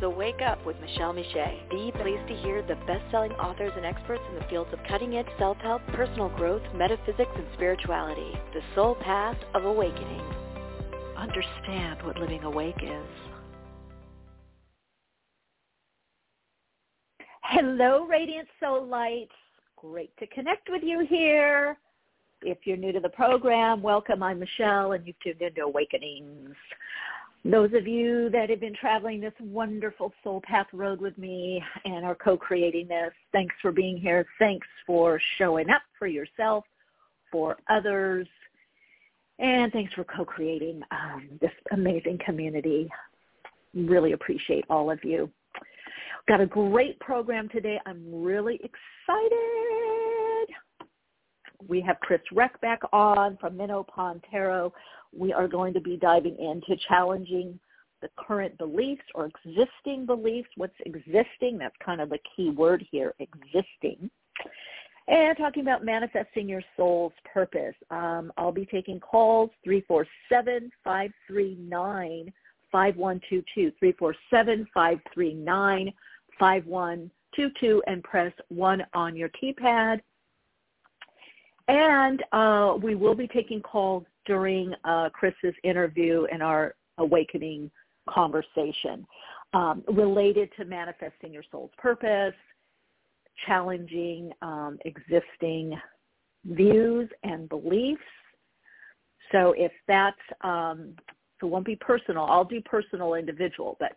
So Wake Up with Michele Meiche, the place to hear the best-selling authors and experts in the fields of cutting-edge self-help, personal growth, metaphysics, and spirituality. The soul path of awakening. Understand what living awake is. Hello, Radiant Soul Lights. Great to connect with you here. If you're new to the program, welcome. I'm Michele, and you've tuned into Awakenings. Those of you that have been traveling this wonderful soul path road with me and are co-creating this, thanks for being here. Thanks for showing up for yourself, for others, and thanks for co-creating um, this amazing community. Really appreciate all of you. Got a great program today. I'm really excited. We have Chris Reck back on from Minnow Pond Tarot we are going to be diving into challenging the current beliefs or existing beliefs. What's existing? That's kind of the key word here, existing. And talking about manifesting your soul's purpose. Um, I'll be taking calls 347-539-5122, 347-539-5122, and press 1 on your keypad. And uh, we will be taking calls during uh, Chris's interview and our awakening conversation um, related to manifesting your soul's purpose, challenging um, existing views and beliefs. So if that's, um, so it won't be personal. I'll do personal individual, but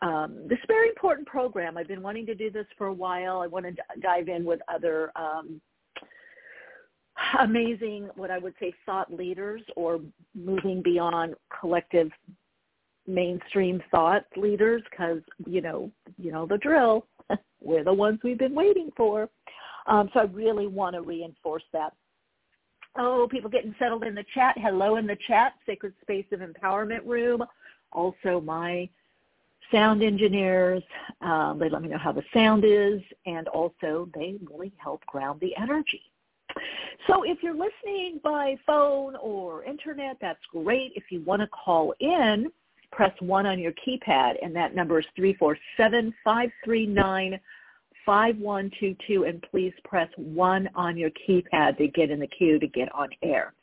um, this is a very important program. I've been wanting to do this for a while. I want to d- dive in with other um, amazing, what I would say, thought leaders or moving beyond collective mainstream thought leaders because, you know, you know the drill. We're the ones we've been waiting for. Um, so I really want to reinforce that. Oh, people getting settled in the chat. Hello in the chat, Sacred Space of Empowerment Room. Also my sound engineers. Um, they let me know how the sound is, and also they really help ground the energy. So if you're listening by phone or internet, that's great. If you want to call in, press 1 on your keypad, and that number is 347-539-5122, and please press 1 on your keypad to get in the queue to get on air.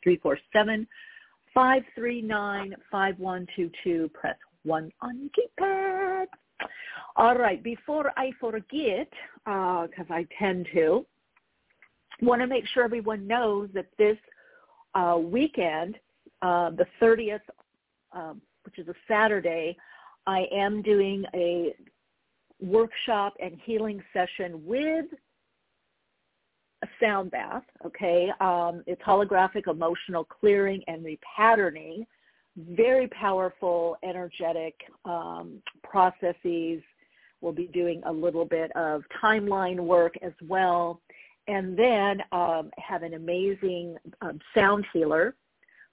347-539-5122, press 1 on your keypad. All right, before I forget, because uh, I tend to, want to make sure everyone knows that this uh, weekend, uh, the 30th, um, which is a Saturday, I am doing a workshop and healing session with a sound bath, okay? Um, it's holographic emotional clearing and repatterning, very powerful energetic um, processes. We'll be doing a little bit of timeline work as well and then um, have an amazing um, sound healer,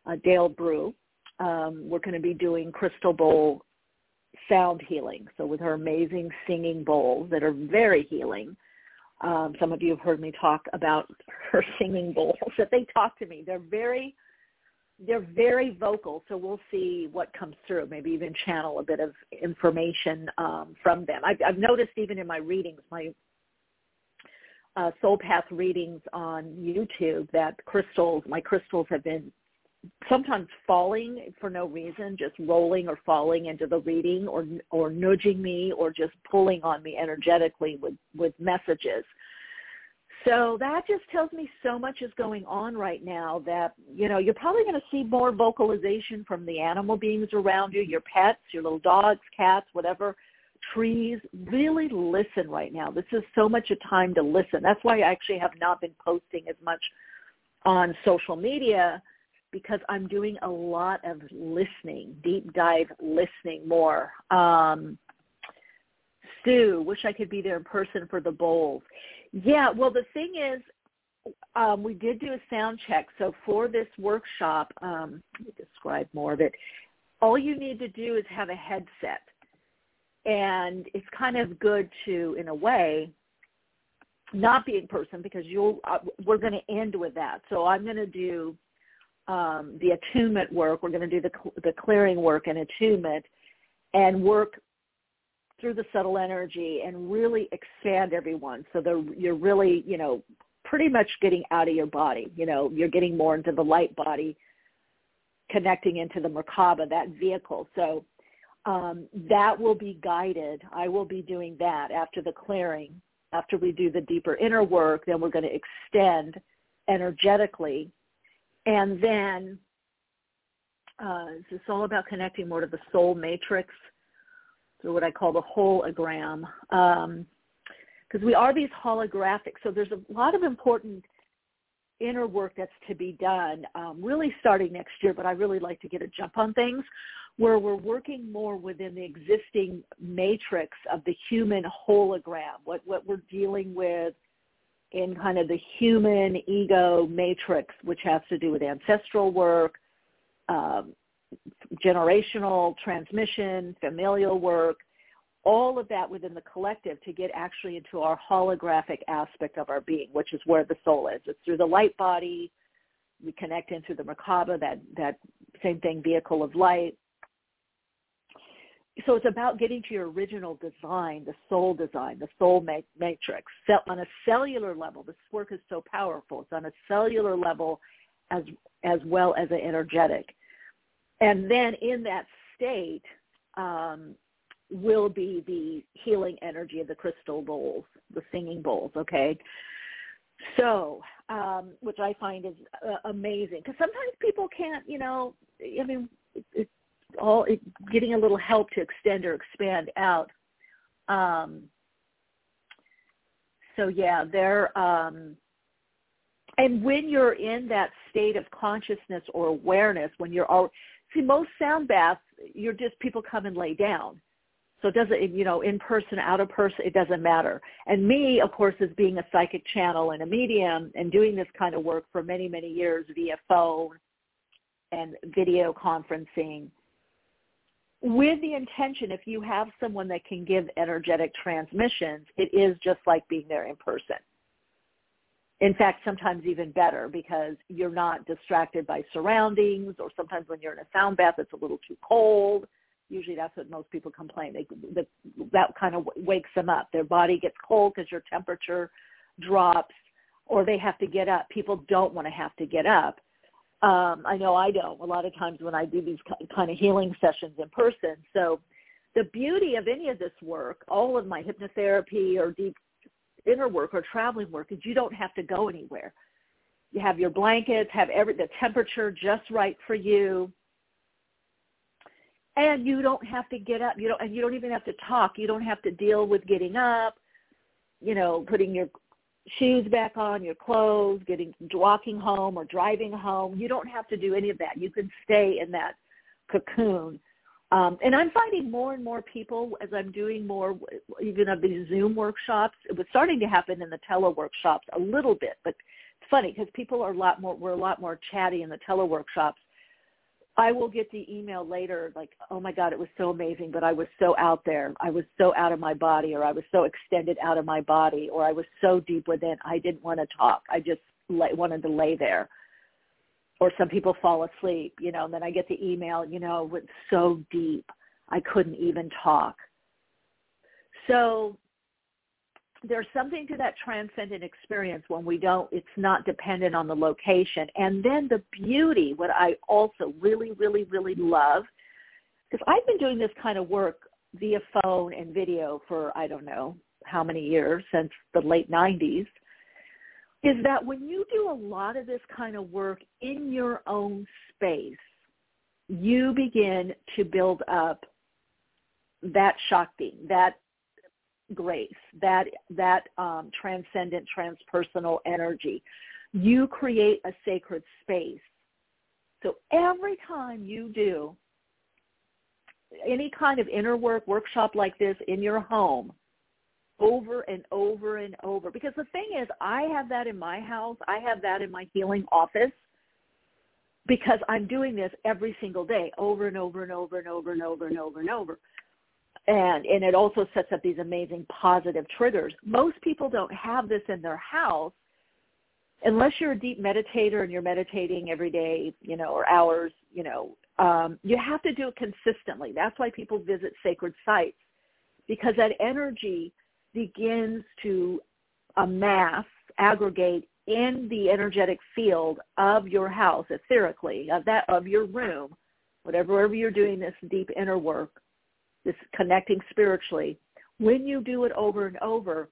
uh, Dale Brew. Um, we're going to be doing crystal bowl sound healing. So with her amazing singing bowls that are very healing. Um, some of you have heard me talk about her singing bowls that they talk to me. They're very they're very vocal, so we'll see what comes through. Maybe even channel a bit of information um, from them. I've, I've noticed even in my readings, my uh, soul path readings on YouTube that crystals, my crystals have been sometimes falling for no reason, just rolling or falling into the reading or or nudging me or just pulling on me energetically with with messages. So that just tells me so much is going on right now that, you know, you're probably going to see more vocalization from the animal beings around you, your pets, your little dogs, cats, whatever trees, really listen right now. This is so much a time to listen. That's why I actually have not been posting as much on social media because I'm doing a lot of listening, deep dive listening more. Um, Sue, wish I could be there in person for the bowls. Yeah, well, the thing is, um, we did do a sound check. So for this workshop, um, let me describe more of it. All you need to do is have a headset. And it's kind of good to, in a way, not be in person because you'll, uh, we're going to end with that. So I'm going to do um, the attunement work. We're going to do the, the clearing work and attunement and work through the subtle energy and really expand everyone. So the, you're really, you know, pretty much getting out of your body. You know, you're getting more into the light body, connecting into the Merkaba, that vehicle. So um, that will be guided. I will be doing that after the clearing. After we do the deeper inner work, then we're going to extend energetically and then uh, it's all about connecting more to the soul matrix, so what I call the hologram. Um, because we are these holographic, so there's a lot of important inner work that's to be done, um, really starting next year, but I really like to get a jump on things where we're working more within the existing matrix of the human hologram, what, what we're dealing with in kind of the human ego matrix, which has to do with ancestral work, um, generational transmission, familial work, all of that within the collective to get actually into our holographic aspect of our being, which is where the soul is. It's through the light body. We connect into the Merkaba, that, that same thing, vehicle of light so it's about getting to your original design, the soul design, the soul matrix. So on a cellular level, this work is so powerful. It's on a cellular level as as well as an energetic. And then in that state um, will be the healing energy of the crystal bowls, the singing bowls. Okay. So, um, which I find is uh, amazing because sometimes people can't, you know, I mean, it, all getting a little help to extend or expand out. Um, so yeah, they're um, and when you're in that state of consciousness or awareness, when you're all see most sound baths, you're just people come and lay down. So it doesn't, you know, in person, out of person, it doesn't matter. And me, of course, as being a psychic channel and a medium and doing this kind of work for many, many years via phone and video conferencing, with the intention if you have someone that can give energetic transmissions, it is just like being there in person. In fact, sometimes even better because you're not distracted by surroundings or sometimes when you're in a sound bath, it's a little too cold. Usually that's what most people complain. They, the, that kind of wakes them up. Their body gets cold because your temperature drops or they have to get up. People don't want to have to get up um, I know I don't a lot of times when I do these kind of healing sessions in person. So the beauty of any of this work, all of my hypnotherapy or deep inner work or traveling work is you don't have to go anywhere. You have your blankets, have every the temperature just right for you. And you don't have to get up. You don't and you don't even have to talk. You don't have to deal with getting up, you know, putting your shoes back on, your clothes, getting walking home or driving home. You don't have to do any of that. You can stay in that cocoon. Um, and I'm finding more and more people as I'm doing more, even of these Zoom workshops. It was starting to happen in the teleworkshops a little bit, but it's funny because people are a lot more, we're a lot more chatty in the teleworkshops I will get the email later like, oh my God, it was so amazing, but I was so out there. I was so out of my body or I was so extended out of my body or I was so deep within. I didn't want to talk. I just lay, wanted to lay there. Or some people fall asleep, you know, and then I get the email, you know, it was so deep. I couldn't even talk. So there's something to that transcendent experience when we don't it's not dependent on the location. And then the beauty what i also really really really love because i've been doing this kind of work via phone and video for i don't know how many years since the late 90s is that when you do a lot of this kind of work in your own space you begin to build up that shakti that grace, that that um, transcendent, transpersonal energy. you create a sacred space. So every time you do any kind of inner work workshop like this in your home, over and over and over. Because the thing is, I have that in my house. I have that in my healing office because I'm doing this every single day over and over and over and over and over and over and over. And and it also sets up these amazing positive triggers. Most people don't have this in their house unless you're a deep meditator and you're meditating every day, you know, or hours, you know, um, you have to do it consistently. That's why people visit sacred sites because that energy begins to amass, aggregate in the energetic field of your house, etherically, of that of your room, whatever you're doing this deep inner work, this connecting spiritually. When you do it over and over,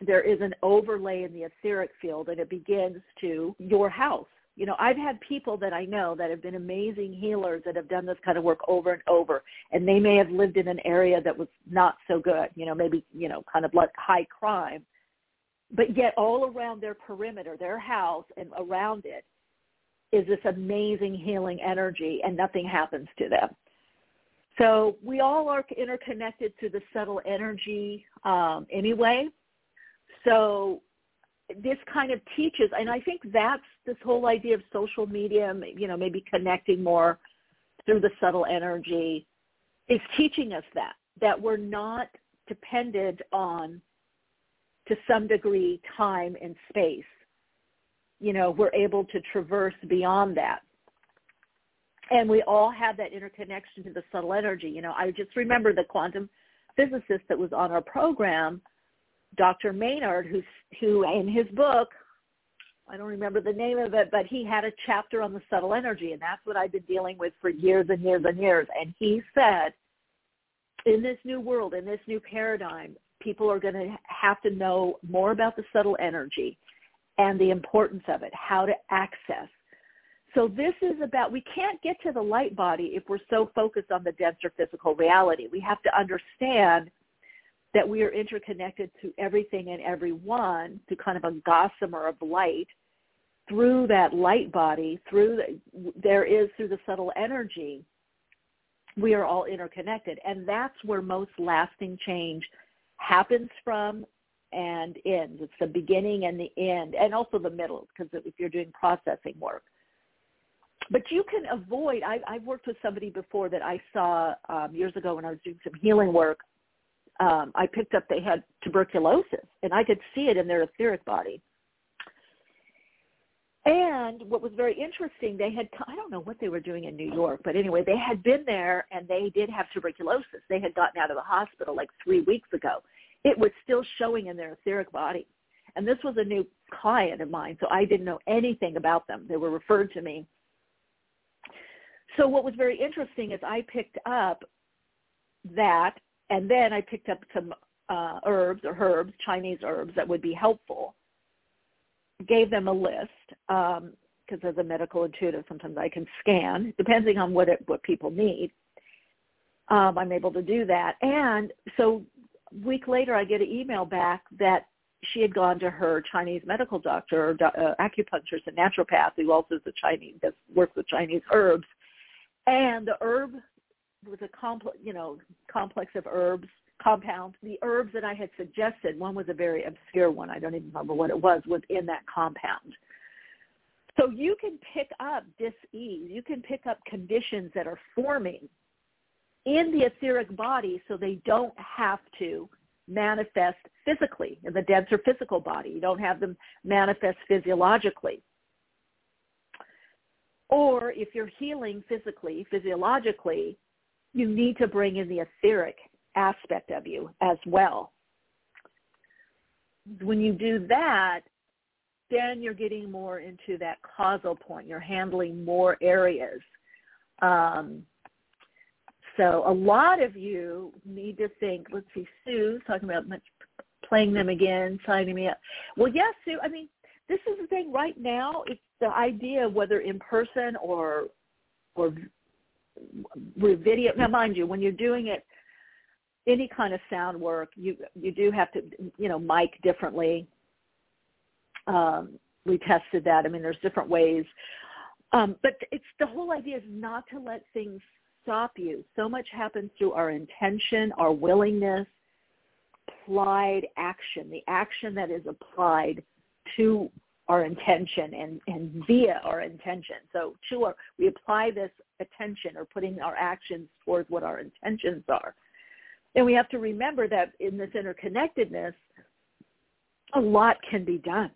there is an overlay in the etheric field and it begins to your house. You know, I've had people that I know that have been amazing healers that have done this kind of work over and over and they may have lived in an area that was not so good, you know, maybe, you know, kind of like high crime. But yet all around their perimeter, their house and around it is this amazing healing energy and nothing happens to them. So we all are interconnected through the subtle energy um, anyway. So this kind of teaches, and I think that's this whole idea of social media, you know, maybe connecting more through the subtle energy is teaching us that, that we're not dependent on, to some degree, time and space. You know, we're able to traverse beyond that. And we all have that interconnection to the subtle energy. You know, I just remember the quantum physicist that was on our program – Dr. Maynard, who, who in his book, I don't remember the name of it, but he had a chapter on the subtle energy, and that's what I've been dealing with for years and years and years. And he said, in this new world, in this new paradigm, people are going to have to know more about the subtle energy and the importance of it, how to access. So this is about, we can't get to the light body if we're so focused on the denser physical reality. We have to understand that we are interconnected to everything and everyone to kind of a gossamer of light through that light body, through the, there is through the subtle energy, we are all interconnected. And that's where most lasting change happens from and ends. It's the beginning and the end, and also the middle, because if you're doing processing work. But you can avoid, I, I've worked with somebody before that I saw um, years ago when I was doing some healing work um, I picked up they had tuberculosis, and I could see it in their etheric body. And what was very interesting, they had, I don't know what they were doing in New York, but anyway, they had been there and they did have tuberculosis. They had gotten out of the hospital like three weeks ago. It was still showing in their etheric body. And this was a new client of mine, so I didn't know anything about them. They were referred to me. So what was very interesting is I picked up that and then I picked up some uh, herbs or herbs, Chinese herbs that would be helpful. Gave them a list because um, as a medical intuitive, sometimes I can scan depending on what it, what people need. Um, I'm able to do that, and so a week later, I get an email back that she had gone to her Chinese medical doctor, or uh, acupuncturist, and naturopath, who also is a Chinese that works with Chinese herbs, and the herb was a complex, you know, complex of herbs, compounds. The herbs that I had suggested, one was a very obscure one. I don't even remember what it was within that compound. So you can pick up dis-ease. You can pick up conditions that are forming in the etheric body so they don't have to manifest physically in the denser physical body. You don't have them manifest physiologically. Or if you're healing physically, physiologically, you need to bring in the etheric aspect of you as well. When you do that, then you're getting more into that causal point. You're handling more areas. Um, so a lot of you need to think, let's see, Sue's talking about playing them again, signing me up. Well, yes, Sue, I mean, this is the thing right now. It's the idea, whether in person or or with video. Now, mind you, when you're doing it, any kind of sound work, you you do have to you know mic differently. Um, we tested that. I mean, there's different ways. Um, but it's the whole idea is not to let things stop you. So much happens through our intention, our willingness, applied action, the action that is applied to our intention and, and via our intention. So to our, we apply this attention or putting our actions towards what our intentions are. And we have to remember that in this interconnectedness, a lot can be done.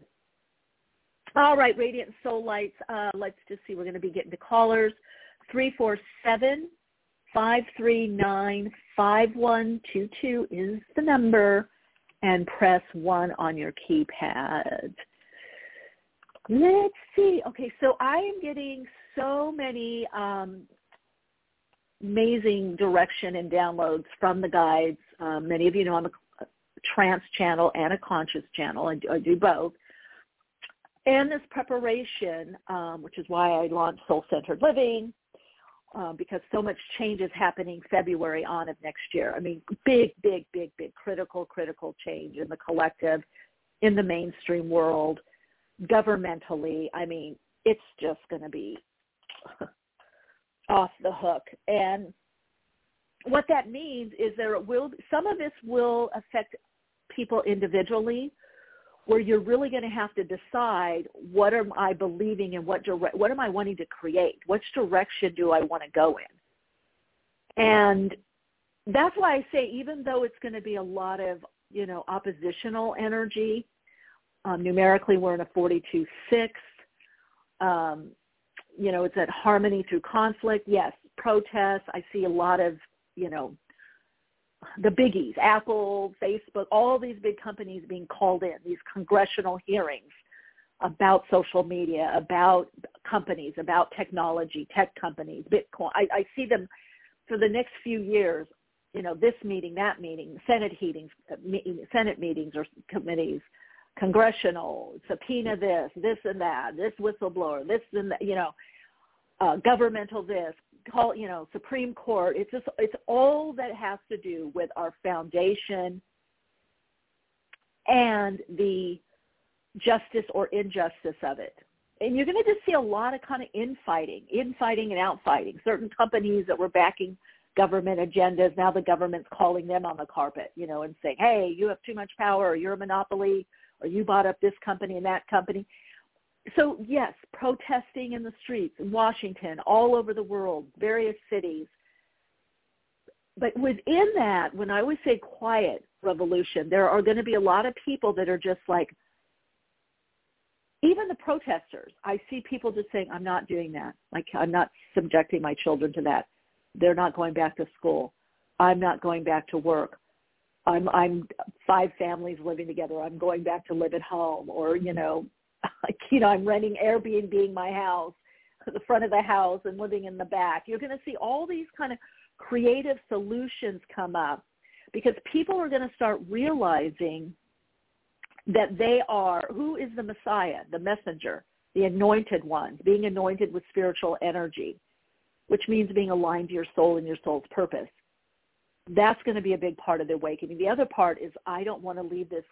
All right, Radiant Soul Lights, uh, let's just see. We're going to be getting to callers. 347 539 5122 is the number and press 1 on your keypad. Let's see. Okay, so I am getting so many um, amazing direction and downloads from the guides. Um, many of you know I'm a, trance channel and a conscious channel. I do, I do both. And this preparation, um, which is why I launched Soul Centered Living, uh, because so much change is happening February on of next year. I mean, big, big, big, big, critical, critical change in the collective, in the mainstream world, governmentally. I mean, it's just going to be off the hook. And what that means is there will some of this will affect people individually where you're really going to have to decide what am I believing and what dire- what am I wanting to create? Which direction do I want to go in? And that's why I say even though it's going to be a lot of, you know, oppositional energy, um, numerically we're in a 42-6, um, you know, it's at harmony through conflict. Yes, protests. I see a lot of, you know, the biggies, Apple, Facebook, all these big companies being called in, these congressional hearings about social media, about companies, about technology, tech companies, Bitcoin. I, I see them for the next few years, you know, this meeting, that meeting, Senate meetings, Senate meetings or committees, congressional, subpoena this, this and that, this whistleblower, this and that, you know, uh, governmental this, call you know Supreme Court. It's just it's all that has to do with our foundation and the justice or injustice of it. And you're going to just see a lot of kind of infighting, infighting and outfighting. Certain companies that were backing government agendas, now the government's calling them on the carpet, you know, and saying, hey, you have too much power you're a monopoly or you bought up this company and that company so yes, protesting in the streets in Washington, all over the world, various cities. But within that, when I always say quiet revolution, there are going to be a lot of people that are just like, even the protesters, I see people just saying, I'm not doing that. Like, I'm not subjecting my children to that. They're not going back to school. I'm not going back to work. I'm I'm five families living together. I'm going back to live at home or, you know, like, you know, I'm renting Airbnb in my house, the front of the house and living in the back. You're going to see all these kind of creative solutions come up because people are going to start realizing that they are, who is the Messiah, the messenger, the anointed ones, being anointed with spiritual energy, which means being aligned to your soul and your soul's purpose. That's going to be a big part of the awakening. The other part is I don't want to leave this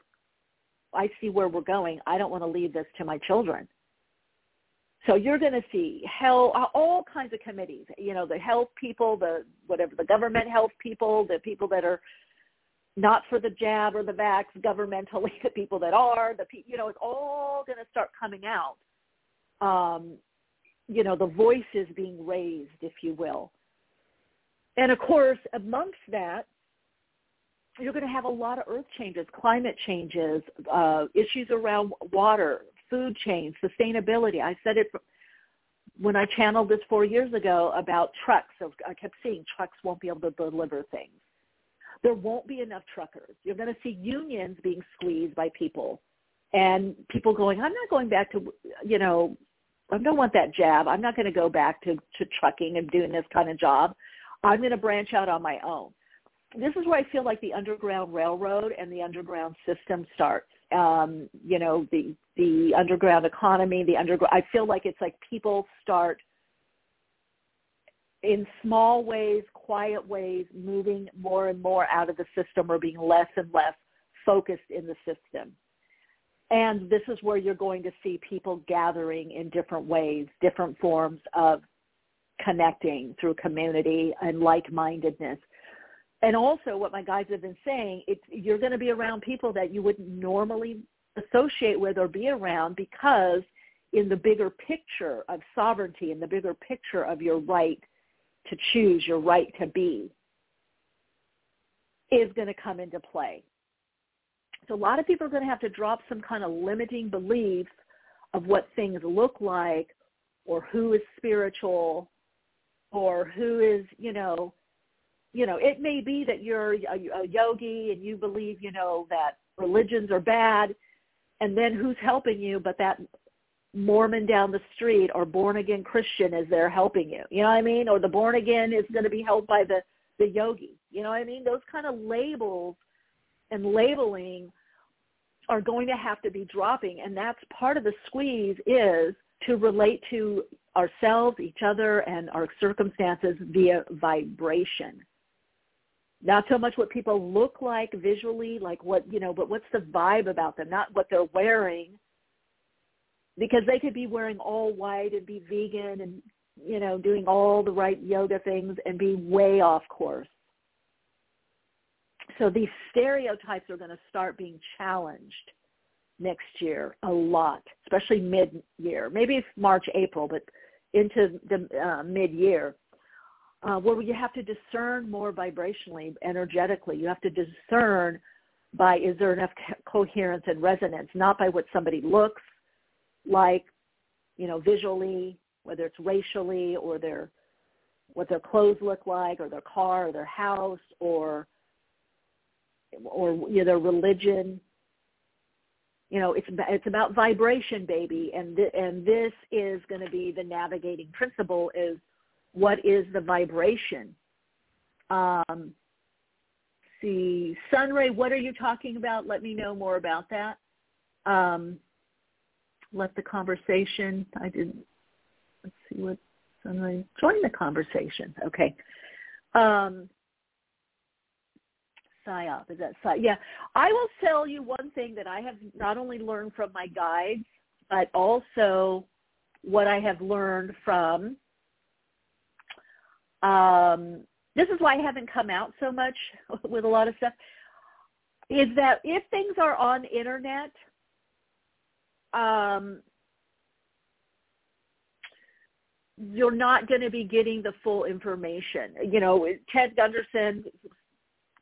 I see where we're going. I don't want to leave this to my children. So you're going to see hell, all kinds of committees, you know, the health people, the whatever, the government health people, the people that are not for the jab or the vax governmentally, the people that are, the you know, it's all going to start coming out. Um, you know, the voices being raised, if you will. And of course, amongst that, you're going to have a lot of earth changes, climate changes, uh, issues around water, food chain, sustainability. I said it when I channeled this four years ago about trucks. I kept seeing trucks won't be able to deliver things. There won't be enough truckers. You're going to see unions being squeezed by people and people going, I'm not going back to, you know, I don't want that jab. I'm not going to go back to, to trucking and doing this kind of job. I'm going to branch out on my own this is where I feel like the Underground Railroad and the underground system starts. Um, you know, the the underground economy, the underground. I feel like it's like people start in small ways, quiet ways, moving more and more out of the system or being less and less focused in the system. And this is where you're going to see people gathering in different ways, different forms of connecting through community and like-mindedness. And also what my guides have been saying, it's, you're going to be around people that you wouldn't normally associate with or be around because in the bigger picture of sovereignty, in the bigger picture of your right to choose, your right to be, is going to come into play. So a lot of people are going to have to drop some kind of limiting beliefs of what things look like or who is spiritual or who is, you know, you know, it may be that you're a, a yogi and you believe, you know, that religions are bad and then who's helping you but that Mormon down the street or born again Christian is there helping you. You know what I mean? Or the born again is going to be helped by the the yogi. You know what I mean? Those kind of labels and labeling are going to have to be dropping and that's part of the squeeze is to relate to ourselves, each other and our circumstances via vibration. Not so much what people look like visually, like what, you know, but what's the vibe about them, not what they're wearing. Because they could be wearing all white and be vegan and you know doing all the right yoga things and be way off course. So these stereotypes are going to start being challenged next year a lot especially mid year maybe march april but into the uh, mid year uh, where you have to discern more vibrationally energetically you have to discern by is there enough co- coherence and resonance not by what somebody looks like, you know, visually, whether it's racially or their what their clothes look like or their car or their house or or you know, their religion. You know, it's it's about vibration, baby, and th- and this is going to be the navigating principle is what is the vibration. Um, see, Sunray, what are you talking about? Let me know more about that. Um, let the conversation. I didn't. Let's see what. Somebody join the conversation. Okay. Um, psyop is that psy? Yeah, I will tell you one thing that I have not only learned from my guides, but also what I have learned from. Um, this is why I haven't come out so much with a lot of stuff. Is that if things are on internet, um, you're not going to be getting the full information. You know, Ted Gunderson,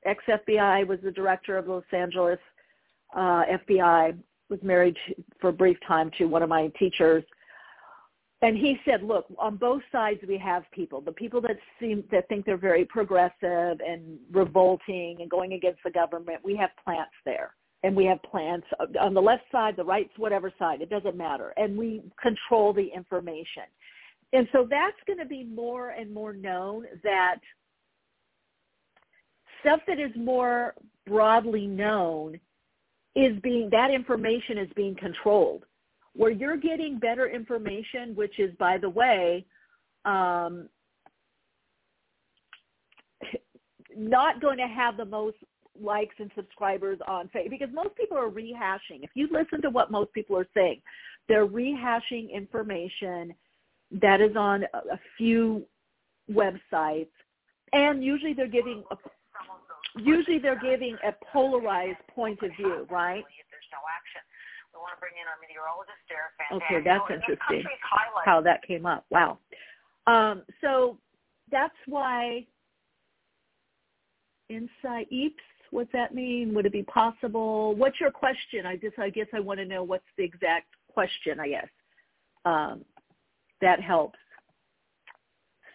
ex-FBI, was the director of Los Angeles uh, FBI, was married for a brief time to one of my teachers. And he said, look, on both sides we have people. The people that seem that think they're very progressive and revolting and going against the government, we have plants there and we have plants on the left side, the right, whatever side, it doesn't matter. And we control the information. And so that's going to be more and more known that stuff that is more broadly known is being, that information is being controlled. Where you're getting better information, which is, by the way, um, not going to have the most likes and subscribers on Facebook because most people are rehashing. If you listen to what most people are saying, they're rehashing information that is on a, few websites, and usually they're giving usually they're giving a polarized point of view, right? Okay, that's interesting how that came up. Wow. Um, so that's why inside EAPS What's that mean? Would it be possible? What's your question? I just, I guess I want to know what's the exact question, I guess. Um, that helps.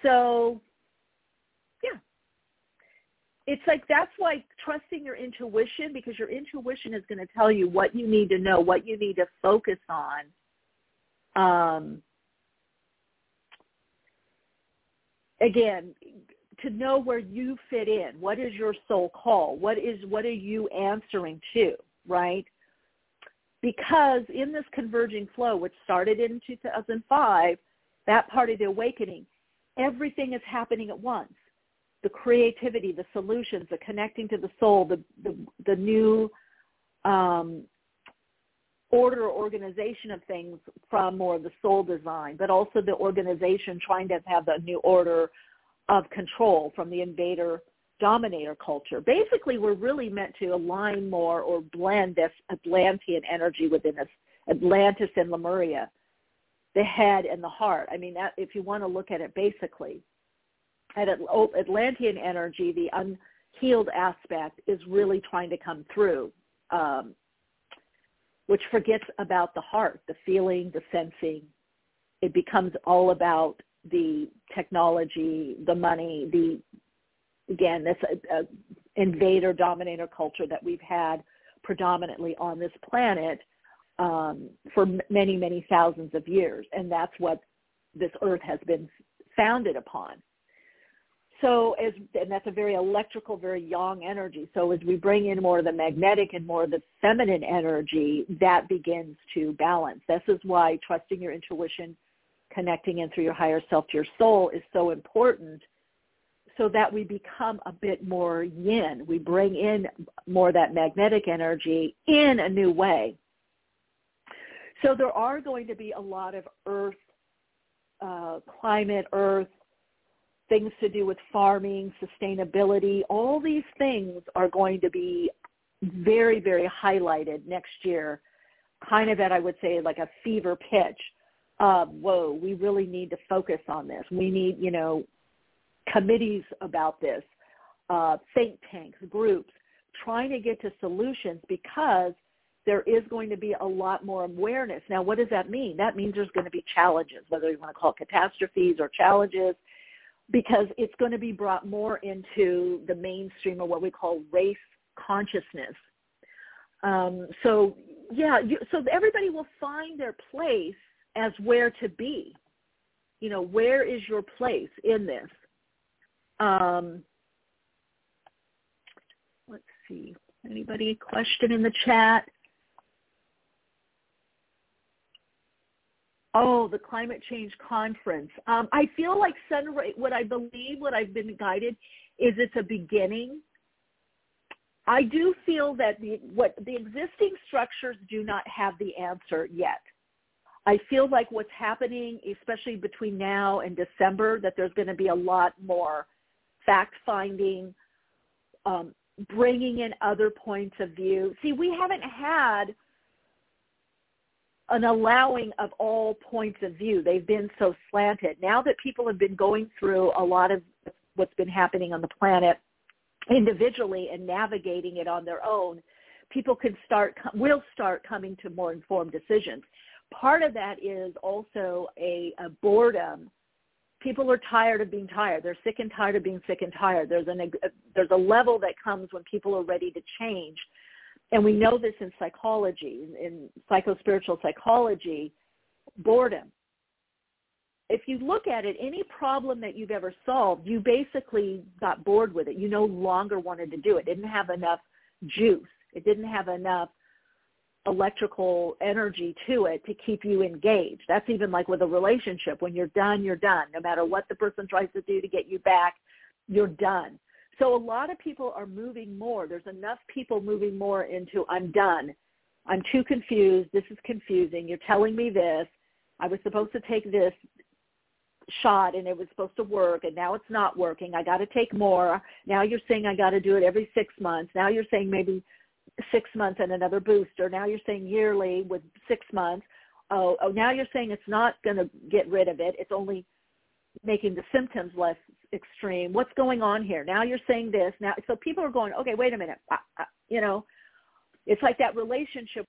So. It's like that's why trusting your intuition because your intuition is going to tell you what you need to know, what you need to focus on. Um, again, to know where you fit in. What is your soul call? What is what are you answering to, right? Because in this converging flow, which started in 2005, that part of the awakening, everything is happening at once. The creativity, the solutions, the connecting to the soul, the the, the new um, order organization of things from more of the soul design, but also the organization trying to have the new order of control from the invader dominator culture. Basically, we're really meant to align more or blend this Atlantean energy within us, Atlantis and Lemuria, the head and the heart. I mean, that, if you want to look at it basically, at Atlantean energy, the unhealed aspect is really trying to come through, um, which forgets about the heart, the feeling, the sensing. It becomes all about the technology, the money, the again this uh, uh, invader dominator culture that we've had predominantly on this planet um, for many many thousands of years, and that's what this earth has been founded upon. So as and that's a very electrical, very yang energy. So as we bring in more of the magnetic and more of the feminine energy, that begins to balance. This is why trusting your intuition connecting in through your higher self to your soul is so important so that we become a bit more yin. We bring in more that magnetic energy in a new way. So there are going to be a lot of earth, uh, climate, earth, things to do with farming, sustainability. All these things are going to be very, very highlighted next year, kind of at, I would say, like a fever pitch whoa, we really need to focus on this. We need, you know, committees about this, uh, think tanks, groups, trying to get to solutions because there is going to be a lot more awareness. Now, what does that mean? That means there's going to be challenges, whether you want to call it catastrophes or challenges, because it's going to be brought more into the mainstream of what we call race consciousness. Um, so, yeah, you, so everybody will find their place as where to be. You know, where is your place in this? Um, let's see. Anybody question in the chat? Oh, the climate change conference. Um, I feel like Sunray. What I believe, what I've been guided, is it's a beginning. I do feel that the what the existing structures do not have the answer yet. I feel like what's happening, especially between now and December, that there's going to be a lot more fact finding, um, bringing in other points of view. See, we haven't had an allowing of all points of view. They've been so slanted. Now that people have been going through a lot of what's been happening on the planet individually and navigating it on their own, people can start will start coming to more informed decisions part of that is also a, a boredom. People are tired of being tired. They're sick and tired of being sick and tired. There's an, there's a level that comes when people are ready to change. And we know this in psychology, in psychospiritual psychology, boredom. If you look at it, any problem that you've ever solved, you basically got bored with it. You no longer wanted to do it. It didn't have enough juice. It didn't have enough electrical energy to it to keep you engaged. That's even like with a relationship. When you're done, you're done. No matter what the person tries to do to get you back, you're done. So a lot of people are moving more. There's enough people moving more into I'm done. I'm too confused. This is confusing. You're telling me this. I was supposed to take this shot and it was supposed to work and now it's not working. I got to take more. Now you're saying I got to do it every 6 months. Now you're saying maybe six months and another booster. Now you're saying yearly with six months. Oh, oh now you're saying it's not going to get rid of it. It's only making the symptoms less extreme. What's going on here? Now you're saying this. Now, so people are going, okay, wait a minute. I, I, you know, it's like that relationship.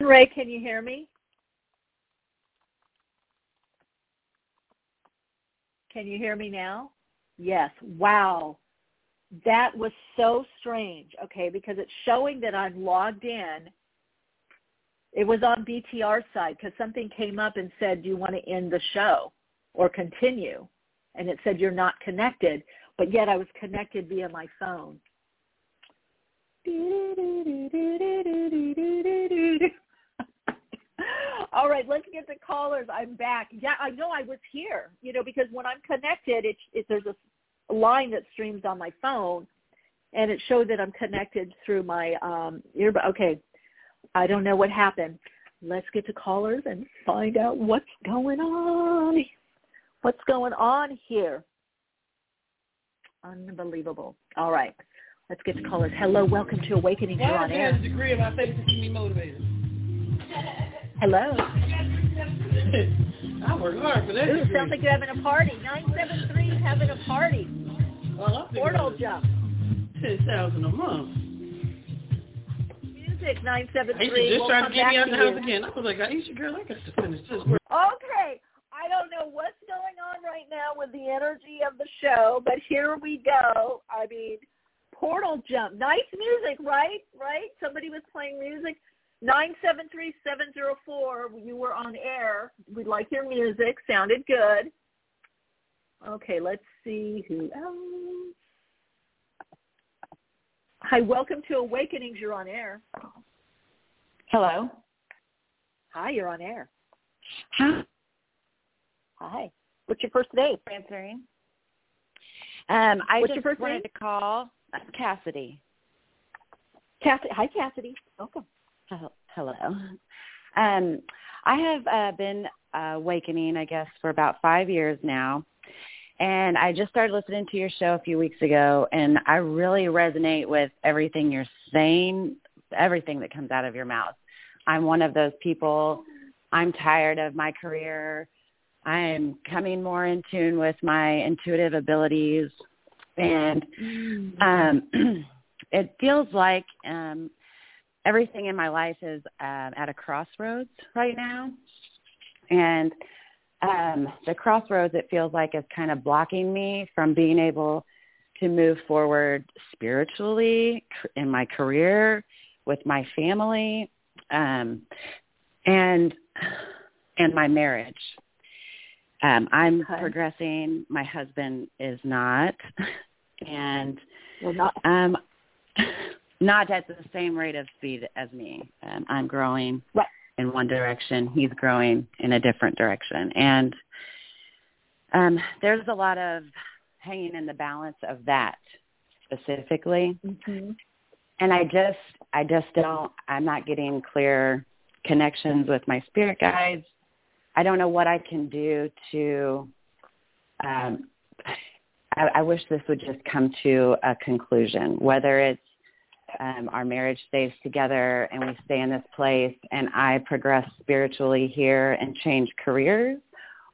Ray, can you hear me? Can you hear me now? Yes. Wow. That was so strange. Okay, because it's showing that I'm logged in. It was on BTR side because something came up and said, do you want to end the show or continue? And it said you're not connected, but yet I was connected via my phone. All right, let's get the callers. I'm back. Yeah, I know I was here. You know, because when I'm connected, it's it, there's a line that streams on my phone, and it showed that I'm connected through my um, earbud. Okay, I don't know what happened. Let's get to callers and find out what's going on. What's going on here? Unbelievable. All right. Let's get to callers. Hello, welcome to Awakening Why You're on air. degree if I say to keep me motivated? Hello. I work hard for that Ooh, degree. sounds like you're having a party. 973 is having a party. well, Portal jump. Ten thousand a month. Music Aisha just we'll trying to get me out to the house again. I was like, Aisha, girl, I got to finish this work. Okay. I don't know what's going on right now with the energy of the show, but here we go. I mean, portal jump. Nice music, right? Right? Somebody was playing music. Nine seven three seven zero four. You were on air. We like your music. Sounded good. Okay, let's see who else. Hi, welcome to Awakenings. You're on air. Hello. Hi, you're on air. Hi. Hi. What's your first name? Answering. Um, I What's just your first wanted name? to call Cassidy. Cassidy. Hi, Cassidy. Welcome. Hel- Hello. Um, I have uh, been uh, awakening, I guess, for about five years now. And I just started listening to your show a few weeks ago, and I really resonate with everything you're saying, everything that comes out of your mouth. I'm one of those people. I'm tired of my career. I'm coming more in tune with my intuitive abilities, and um, it feels like um, everything in my life is uh, at a crossroads right now, and um, the crossroads it feels like is kind of blocking me from being able to move forward spiritually in my career with my family um, and and my marriage. Um, I'm Okay. progressing. My husband is not, and Well, not um, not at the same rate of speed as me. Um, I'm growing Right. In one direction. He's growing in a different direction, and um, there's a lot of hanging in the balance of that specifically. hmm And I just, I just don't. I'm not getting clear connections with my spirit guides. I don't know what I can do to. Um, I, I wish this would just come to a conclusion. Whether it's um, our marriage stays together and we stay in this place, and I progress spiritually here and change careers,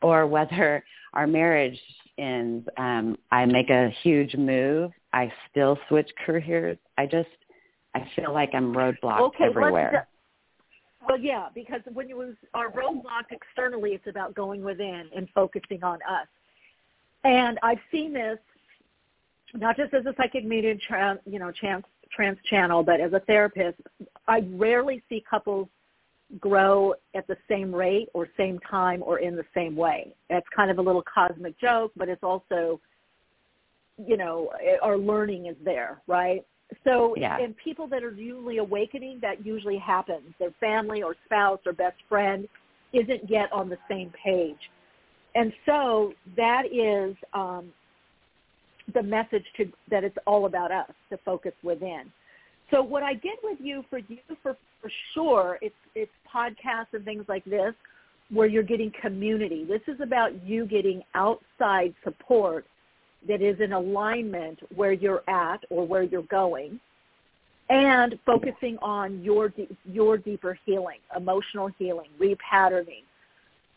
or whether our marriage ends, um, I make a huge move, I still switch careers. I just, I feel like I'm roadblocked Okay, everywhere. Well, yeah, because when you was are roadblocked externally, it's about going within and focusing on us. And I've seen this not just as a psychic medium, trans, you know, trans, trans channel, but as a therapist. I rarely see couples grow at the same rate or same time or in the same way. It's kind of a little cosmic joke, but it's also, you know, our learning is there, right? So Yeah. in people that are usually awakening, that usually happens. Their family or spouse or best friend isn't yet on the same page. And so that is um, the message to that it's all about us, to focus within. So what I did with you for you for, for sure, it's it's podcasts and things like this where you're getting community. This is about you getting outside support that is in alignment where you're at or where you're going and focusing on your your deeper healing, emotional healing, repatterning,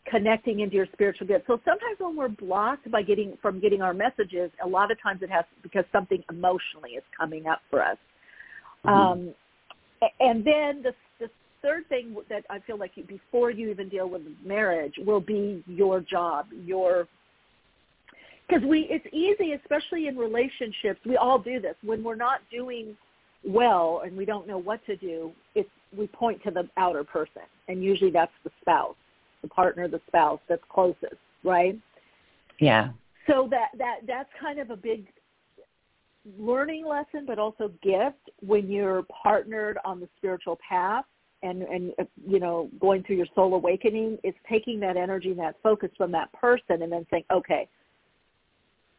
connecting into your spiritual gifts. So sometimes when we're blocked by getting from getting our messages, a lot of times it has because something emotionally is coming up for us. Mhm. Um, and then the, the third thing that I feel like you, before you even deal with marriage will be your job, your because we it's easy, especially in relationships. We all do this when we're not doing well and we don't know what to do. It's we point to the outer person, and usually that's the spouse, the partner, the spouse that's closest, right? yeah. So that that that's kind of a big learning lesson, but also gift when you're partnered on the spiritual path and and you know going through your soul awakening. It's taking that energy and that focus from that person, and then saying, okay,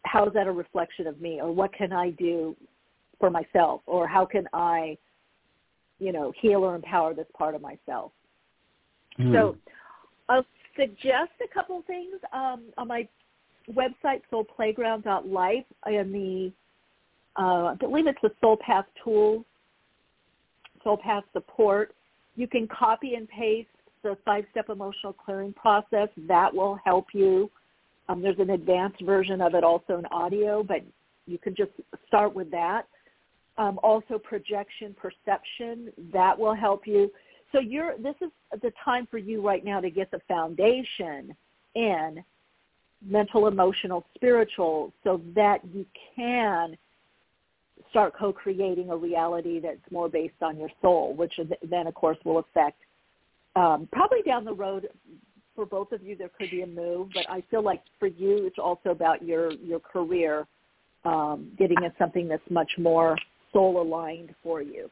how is that a reflection of me, or what can I do for myself, or how can I, you know, heal or empower this part of myself. Mm. So I'll suggest a couple things um, on my website, soulplayground.life, in the, uh, I believe it's the Soul Path Tools, Soul Path Support. You can copy and paste the five-step emotional clearing process. That will help you. Um, there's an advanced version of it also in audio, but you can just start with that. Um, also projection perception, that will help you. So you're, this is the time for you right now to get the foundation in mental, emotional, spiritual so that you can start co-creating a reality that's more based on your soul, which then of course will affect um, probably down the road for both of you there could be a move, but I feel like for you it's also about your your career um, getting into something that's much more soul aligned for you.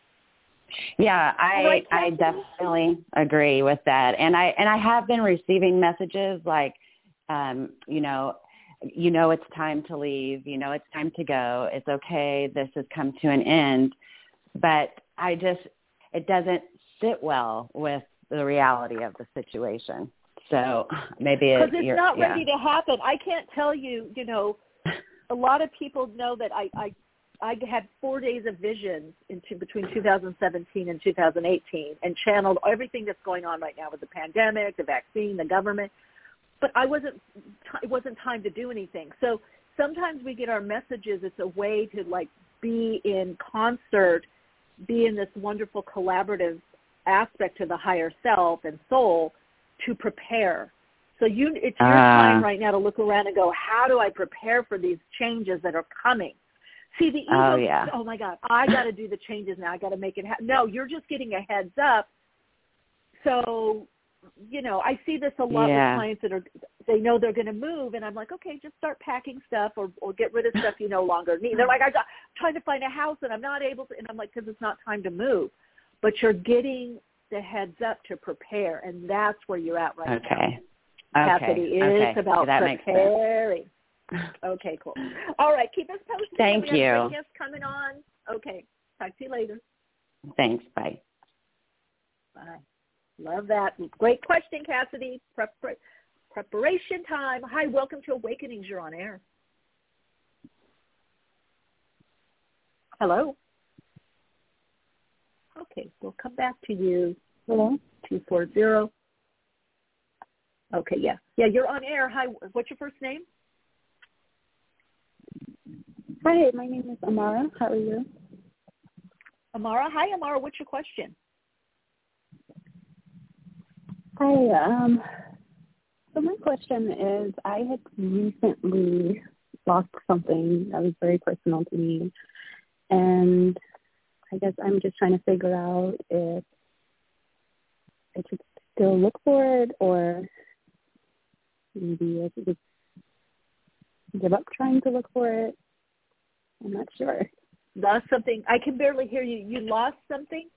Yeah, I I definitely agree with that. And I and I have been receiving messages like um, you know, you know it's time to leave, you know it's time to go. It's okay. This has come to an end. But I just it doesn't sit well with the reality of the situation. So maybe because it, it's not yeah. ready to happen. I can't tell you. You know, a lot of people know that I I I had four days of visions into between 2017 and 2018, and channeled everything that's going on right now with the pandemic, the vaccine, the government. But I wasn't. It wasn't time to do anything. So sometimes we get our messages. It's a way to like be in concert, be in this wonderful collaborative aspect to the higher self and soul to prepare. So you, it's your uh, time right now to look around and go, how do I prepare for these changes that are coming? See the ego. Oh, yeah. oh my God, I got to do the changes now. I got to make it happen. No, you're just getting a heads up. So, you know, I see this a lot yeah. with clients that are they know they're going to move, and I'm like, okay, just start packing stuff or or get rid of stuff you no longer need. They're like, I got trying to find a house and I'm not able to, and I'm like, because it's not time to move but you're getting the heads up to prepare, and that's where you're at right okay. now. Okay. Cassidy okay. about that preparing. Okay, cool. All right, keep us posted. Thank we you. Guests coming on. Okay, talk to you later. Thanks. Bye. Bye. Love that. Great question, Cassidy. Prep- preparation time. Hi, welcome to Awakenings. You're on air. Hello. Okay, we'll come back to you. Hello? 240. Okay, yeah. Yeah, you're on air. Hi, what's your first name? Hi, my name is Amara. How are you? Amara. Hi, Amara. What's your question? Hi. Um, so my question is, I had recently lost something that was very personal to me, and I guess I'm just trying to figure out if I should still look for it or maybe I should just give up trying to look for it. I'm not sure. Lost something. I can barely hear you. You lost something?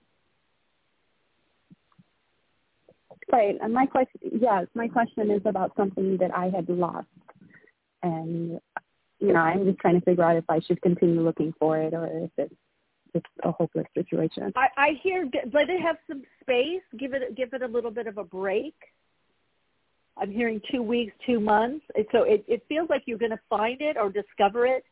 Right. And my question, yes, my question is about something that I had lost. And, you know, I'm just trying to figure out if I should continue looking for it or if it's it's a hopeless situation. I, I hear let it have some space. Give it give it a little bit of a break. I'm hearing two weeks, two months. So it, it feels like you're going to find it or discover it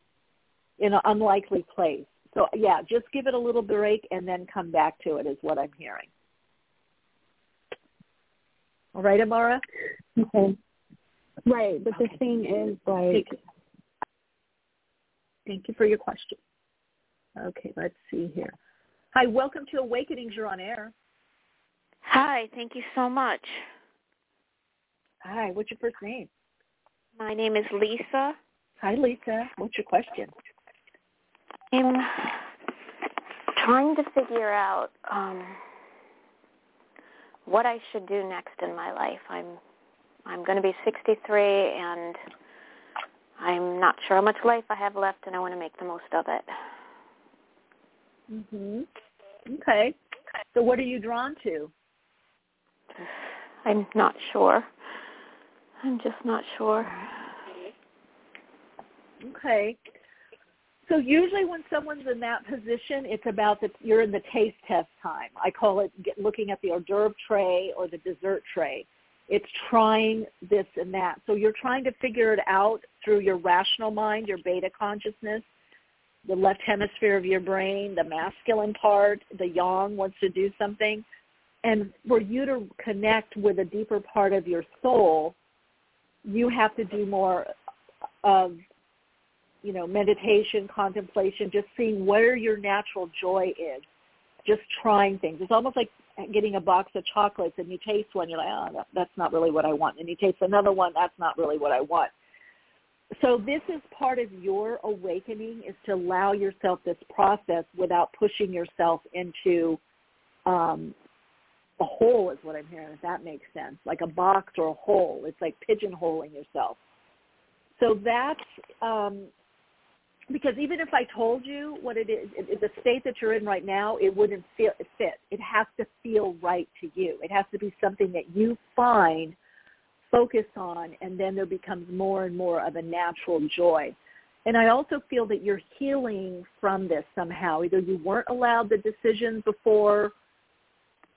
in an unlikely place. So yeah, just give it a little break and then come back to it is what I'm hearing. All right, Amara? Okay. Right, but okay. the thing is like Thank you for your question. Okay, let's see here. Hi, welcome to Awakenings. You're on air. Hi, thank you so much. Hi, what's your first name? My name is Lisa. Hi, Lisa. What's your question? I'm trying to figure out um, what I should do next in my life. I'm I'm going to be 63 and I'm not sure how much life I have left and I want to make the most of it. Mhm. Okay. So what are you drawn to? I'm not sure. I'm just not sure. Okay. So usually when someone's in that position, it's about that you're in the taste test time. I call it get, looking at the hors d'oeuvre tray or the dessert tray. It's trying this and that. So you're trying to figure it out through your rational mind, your beta consciousness, the left hemisphere of your brain, the masculine part, the yang wants to do something. And for you to connect with a deeper part of your soul, you have to do more of you know, meditation, contemplation, just seeing where your natural joy is, just trying things. It's almost like getting a box of chocolates and you taste one, you're like, oh, that's not really what I want. And you taste another one, that's not really what I want. So this is part of your awakening is to allow yourself this process without pushing yourself into um, a hole is what I'm hearing, if that makes sense, like a box or a hole. It's like pigeonholing yourself. So that's um, because even if I told you what it is, the state that you're in right now, it wouldn't feel, fit. It has to feel right to you. It has to be something that you find, focus on, and then there becomes more and more of a natural joy. And I also feel that you're healing from this somehow. Either you weren't allowed the decision before,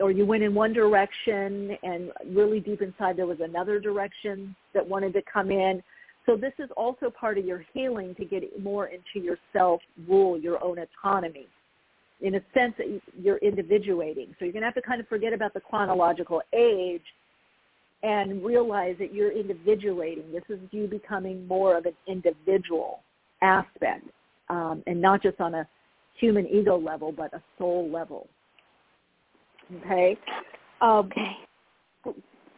or you went in one direction and really deep inside there was another direction that wanted to come in so this is also part of your healing to get more into your self-rule, your own autonomy. In a sense, you're individuating. So you're going to have to kind of forget about the chronological age and realize that you're individuating. This is you becoming more of an individual aspect um, and not just on a human ego level, but a soul level. Okay? Um, okay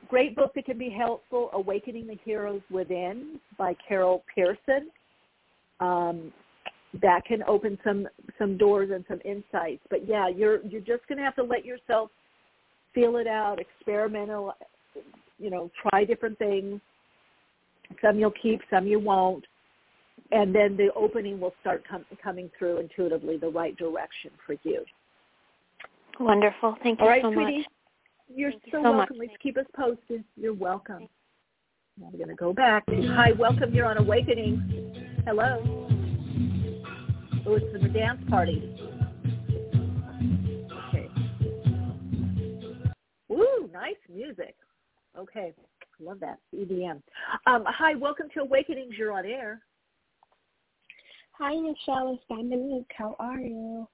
great book that can be helpful, Awakening the Heroes Within by Carol Pearson. Um, that can open some some doors and some insights. But yeah, you're you're just going to have to let yourself feel it out, experimental, you know, try different things. Some you'll keep, some you won't, and then the opening will start com- coming through intuitively the right direction for you. Wonderful. Thank you All right, so sweetie. much. You're Thank so, you so welcome. much. Let's keep us posted. You're welcome. Now we're going to go back. Hi, welcome. You're on Awakening. Hello. Oh, it's the dance party. Okay. Ooh, nice music. Okay. Love that. EDM. Um, hi, welcome to Awakenings. You're on air. Hi, Michele. It's Dominique. How are you?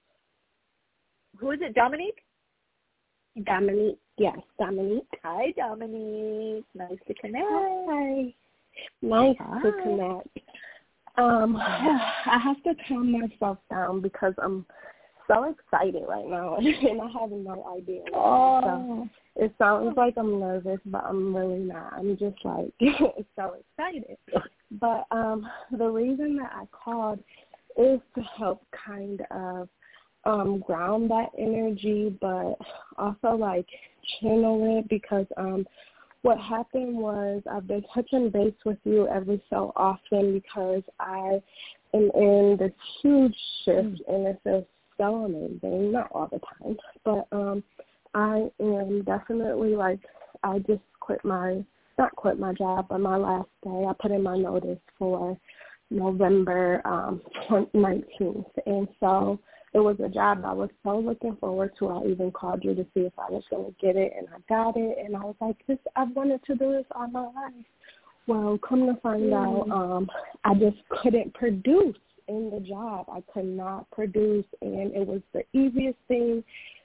Who is it, Dominique? Dominique. Yes, Dominique. Hi, Dominique. Nice to connect. Hi. Nice Hi. to connect. Um, I have to calm myself down because I'm so excited right now, and I have no idea. Oh. So it sounds like I'm nervous, but I'm really not. I'm just like so excited. But um, the reason that I called is to help kind of um ground that energy but also like channel it because um what happened was I've been touching base with you every so often because I am in this huge shift and it's feels so amazing. Not all the time. But um I am definitely like I just quit my not quit my job but my last day. I put in my notice for November um nineteenth and so it was a job I was so looking forward to. I even called you to see if I was going to get it, and I got it. And I was like, "This, I've wanted to do this all my life." Well, come to find out, um, I just couldn't produce in the job. I could not produce, and it was the easiest thing.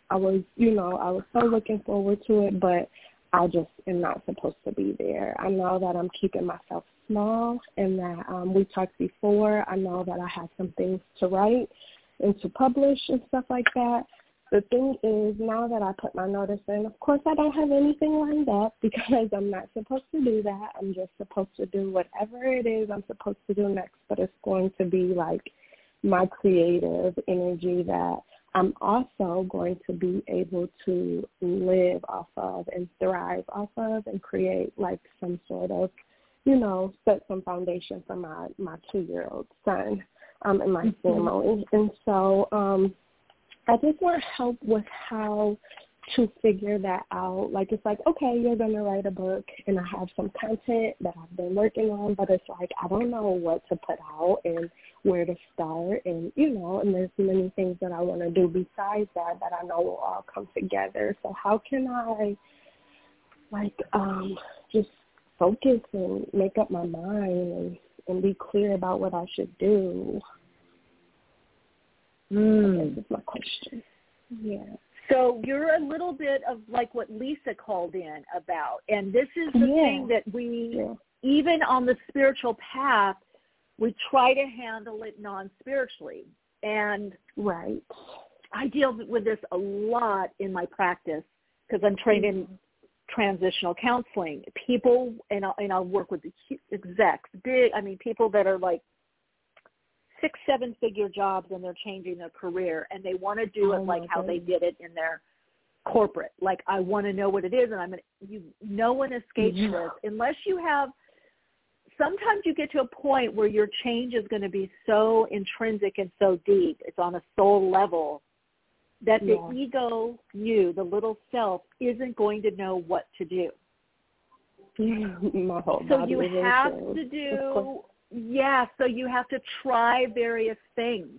I was, you know, I was so looking forward to it, but I just am not supposed to be there. I know that I'm keeping myself small, and that um, we talked before. I know that I have some things to write and to publish and stuff like that. The thing is, now that I put my notice in, of course I don't have anything lined up because I'm not supposed to do that. I'm just supposed to do whatever it is I'm supposed to do next, but it's going to be like my creative energy that I'm also going to be able to live off of and thrive off of and create like some sort of, you know, set some foundation for my, my two-year-old son um, in my family. And so um, I just want help with how to figure that out. Like it's like, okay, you're gonna write a book and I have some content that I've been working on, but it's like I don't know what to put out and where to start and you know, and there's many things that I wanna do besides that that I know will all come together. So how can I like um just focus and make up my mind and, and be clear about what I should do? Mm. This is my question. Yeah. So you're a little bit of like what Lisa called in about, and this is the Yeah. thing that we, Yeah. even on the spiritual path, we try to handle it non-spiritually. And Right. I deal with this a lot in my practice because I'm trained in transitional counseling. People, and I'll, and I'll work with the execs, big, I mean, people that are like six, seven figure jobs and they're changing their career and they want to do Oh, it like my how they did it in their corporate. Like I want to know what it is and I'm to, you, no one escapes Yeah. this unless you have, sometimes you get to a point where your change is going to be so intrinsic and so deep. It's on a soul level that the ego, you, the little self, isn't going to know what to do. So you have to do, yeah, so you have to try various things.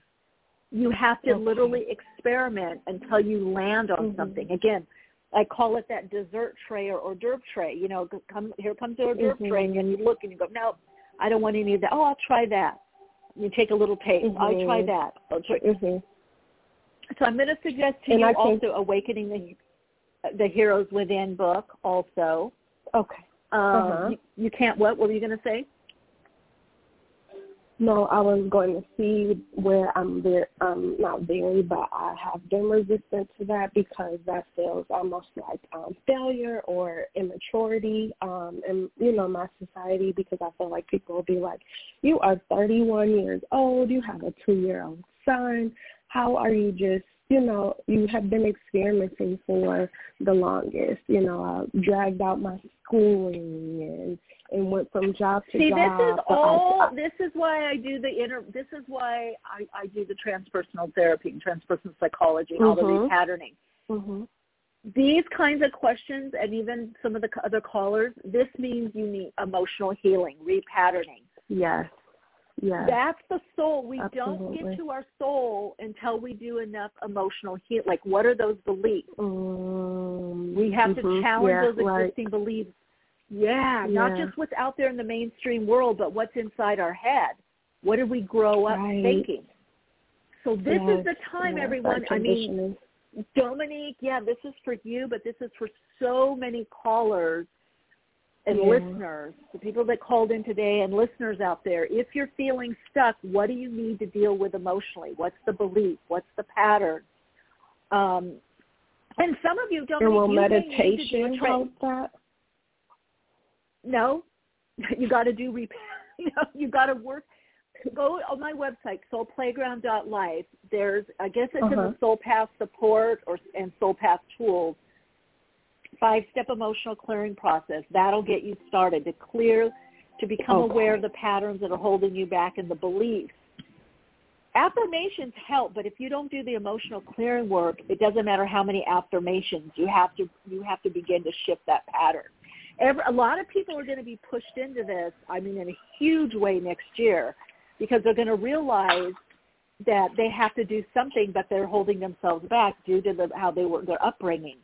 You have to Okay. literally experiment until you land on Mhm. something. Again, I call it that dessert tray or hors d'oeuvre tray. You know, come here comes the hors d'oeuvre Mhm. tray, and then you look and you go, no, I don't want any of that. Oh, I'll try that. You take a little taste. I try that. I'll try. So I'm going to suggest to And you I can- also Awakening the the Heroes Within book also. Okay. Um, Uh-huh. you, you can't, what, what were you going to say? No, I was going to see where I'm very, um, not very, but I have been resistant to that because that feels almost like um, failure or immaturity um, in, you know, my society because I feel like people will be like, you are 31 years old, you have a two-year-old son, how are you just, you know, you have been experimenting for the longest, you know, I dragged out my schooling and and went from job to See, job. See, this is but I- all. I- this is why I do the inner. This is why I, I do the transpersonal therapy and transpersonal psychology and all the Mhm. repatterning. Mhm. These kinds of questions, and even some of the c- other callers, this means you need emotional healing, repatterning. Yes. Yes. That's the soul. We don't get to our soul until we do enough emotional heal. Like, what are those beliefs? Um, We have to challenge yeah, those existing beliefs. Yeah, not just what's out there in the mainstream world, but what's inside our head. What did we grow up Right. thinking? So this Yes, is the time, yes, everyone. I mean. Dominique, yeah, this is for you, but this is for so many callers and Yeah. listeners, the people that called in today and listeners out there. If you're feeling stuck, what do you need to deal with emotionally? What's the belief? What's the pattern? Um, and some of you, Dominique, and will you may need to do a meditation help that? no, you got to do rep- you know, you got to work. Go on my website, soulplayground.life. There's, I guess it's in Uh-huh. the Soul Path support or and Soul Path tools. Five-step emotional clearing process. That'll get you started to clear, to become Okay. aware of the patterns that are holding you back and the beliefs. Affirmations help, but if you don't do the emotional clearing work, it doesn't matter how many affirmations you have to you have to begin to shift that pattern. Every, a lot of people are going to be pushed into this. I mean, in a huge way next year, because they're going to realize that they have to do something, but they're holding themselves back due to the, how they were their upbringing,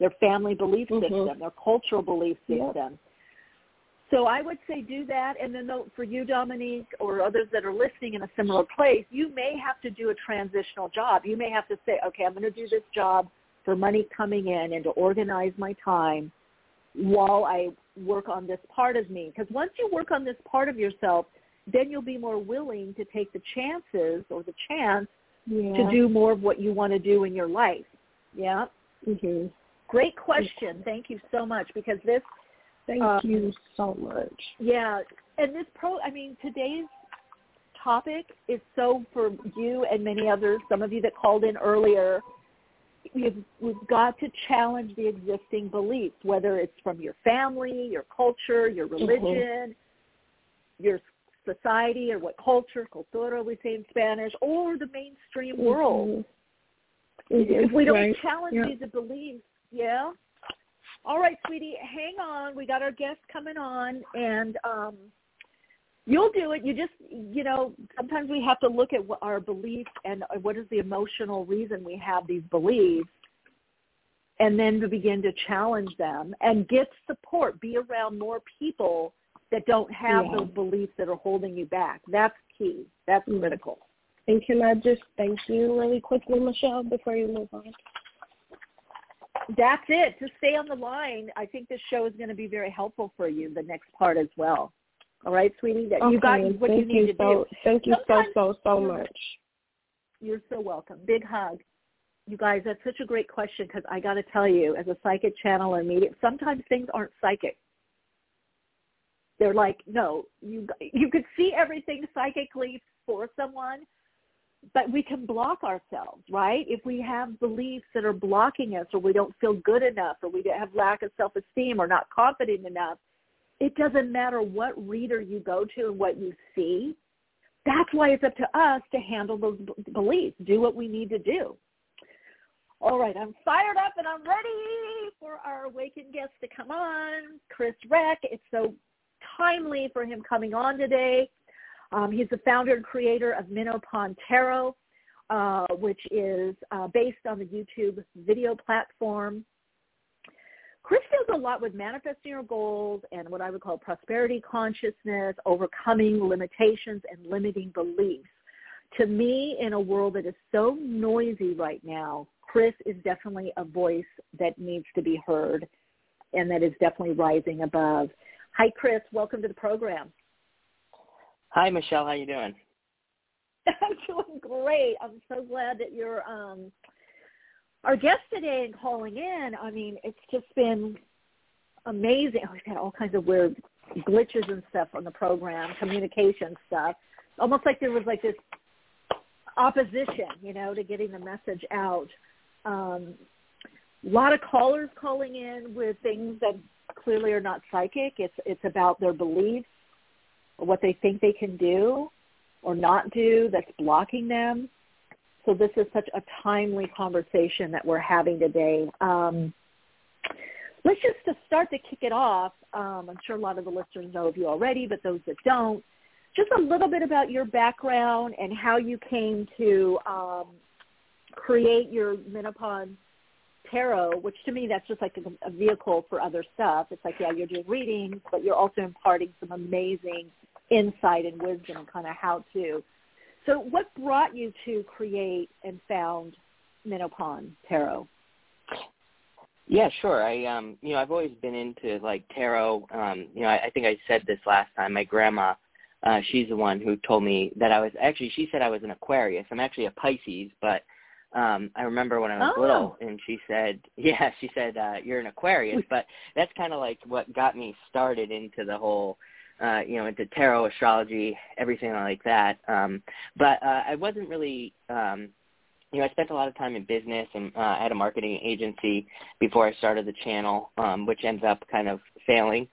their family belief Mhm. system, their cultural belief Yep. system. So I would say do that, and then for you, Dominique, or others that are listening in a similar place, you may have to do a transitional job. You may have to say, okay, I'm going to do this job for money coming in and to organize my time while I work on this part of me. Because once you work on this part of yourself, then you'll be more willing to take the chances or the chance Yeah. to do more of what you want to do in your life. Yeah. hmm Great question. Thank you so much because this Thank Uh, you so much. Yeah, and this pro, I mean, today's topic is so for you and many others, some of you that called in earlier, we've, we've got to challenge the existing beliefs, whether it's from your family, your culture, your religion, your society, or what culture, cultura we say in Spanish, or the mainstream world. Mhm. If we don't Right. challenge Yeah. these beliefs, Yeah. All right, sweetie, hang on. We got our guest coming on, and um, you'll do it. You just, you know, sometimes we have to look at what our beliefs and what is the emotional reason we have these beliefs, and then to begin to challenge them and get support. Be around more people that don't have Yeah. those beliefs that are holding you back. That's key. That's critical. And can I just thank you really quickly, Michele, before you move on? That's it. Just stay on the line. I think this show is going to be very helpful for you, the next part as well. All right, sweetie? That you got Okay, what you thank need to so, do. Thank you so, Sometimes- so, so much. You're so welcome. Big hug. You guys, that's such a great question because I got to tell you, as a psychic channeler, medium, sometimes things aren't psychic. They're like, no, you you could see everything psychically for someone, but we can block ourselves, right? If we have beliefs that are blocking us, or we don't feel good enough, or we have lack of self-esteem, or not confident enough, it doesn't matter what reader you go to and what you see. That's why it's up to us to handle those beliefs, do what we need to do. All right, I'm fired up and I'm ready for our awakened guest to come on, Chris Reck. It's so timely for him coming on today. Um, he's the founder and creator of Minnow Pond Tarot, uh, which is uh, based on the YouTube video platform. Chris deals a lot with manifesting your goals and what I would call prosperity consciousness, overcoming limitations and limiting beliefs. To me, in a world that is so noisy right now, Chris is definitely a voice that needs to be heard and that is definitely rising above. Hi, Chris. Welcome to the program. Hi, Michele. How you doing? I'm doing great. I'm so glad that you're um, our guest today and calling in. I mean, it's just been amazing. Oh, we've had all kinds of weird glitches and stuff on the program, communication stuff. Almost like there was like this opposition, you know, to getting the message out. Um, a lot of callers calling in with things that clearly are not psychic. It's it's about their beliefs, or what they think they can do or not do that's blocking them. So this is such a timely conversation that we're having today. Um, let's just to start to kick it off. Um, I'm sure a lot of the listeners know of you already, but those that don't, just a little bit about your background and how you came to um, create your Minnow Pond tarot, which to me that's just like a, a vehicle for other stuff. It's like, yeah, you're doing readings, but you're also imparting some amazing insight and wisdom and kind of how to. So what brought you to create and found Minnow Pond Tarot? Yeah, sure. I um you know, I've always been into like tarot. Um, you know, I, I think I said this last time. My grandma, uh, she's the one who told me that I was actually she said I was an Aquarius. I'm actually a Pisces, but um I remember when I was Oh. little and she said yeah, she said, uh, you're an Aquarius, but that's kinda like what got me started into the whole uh, you know, into tarot, astrology, everything like that. Um, but uh, I wasn't really, um, you know, I spent a lot of time in business, and uh, I had a marketing agency before I started the channel, um, which ends up kind of failing.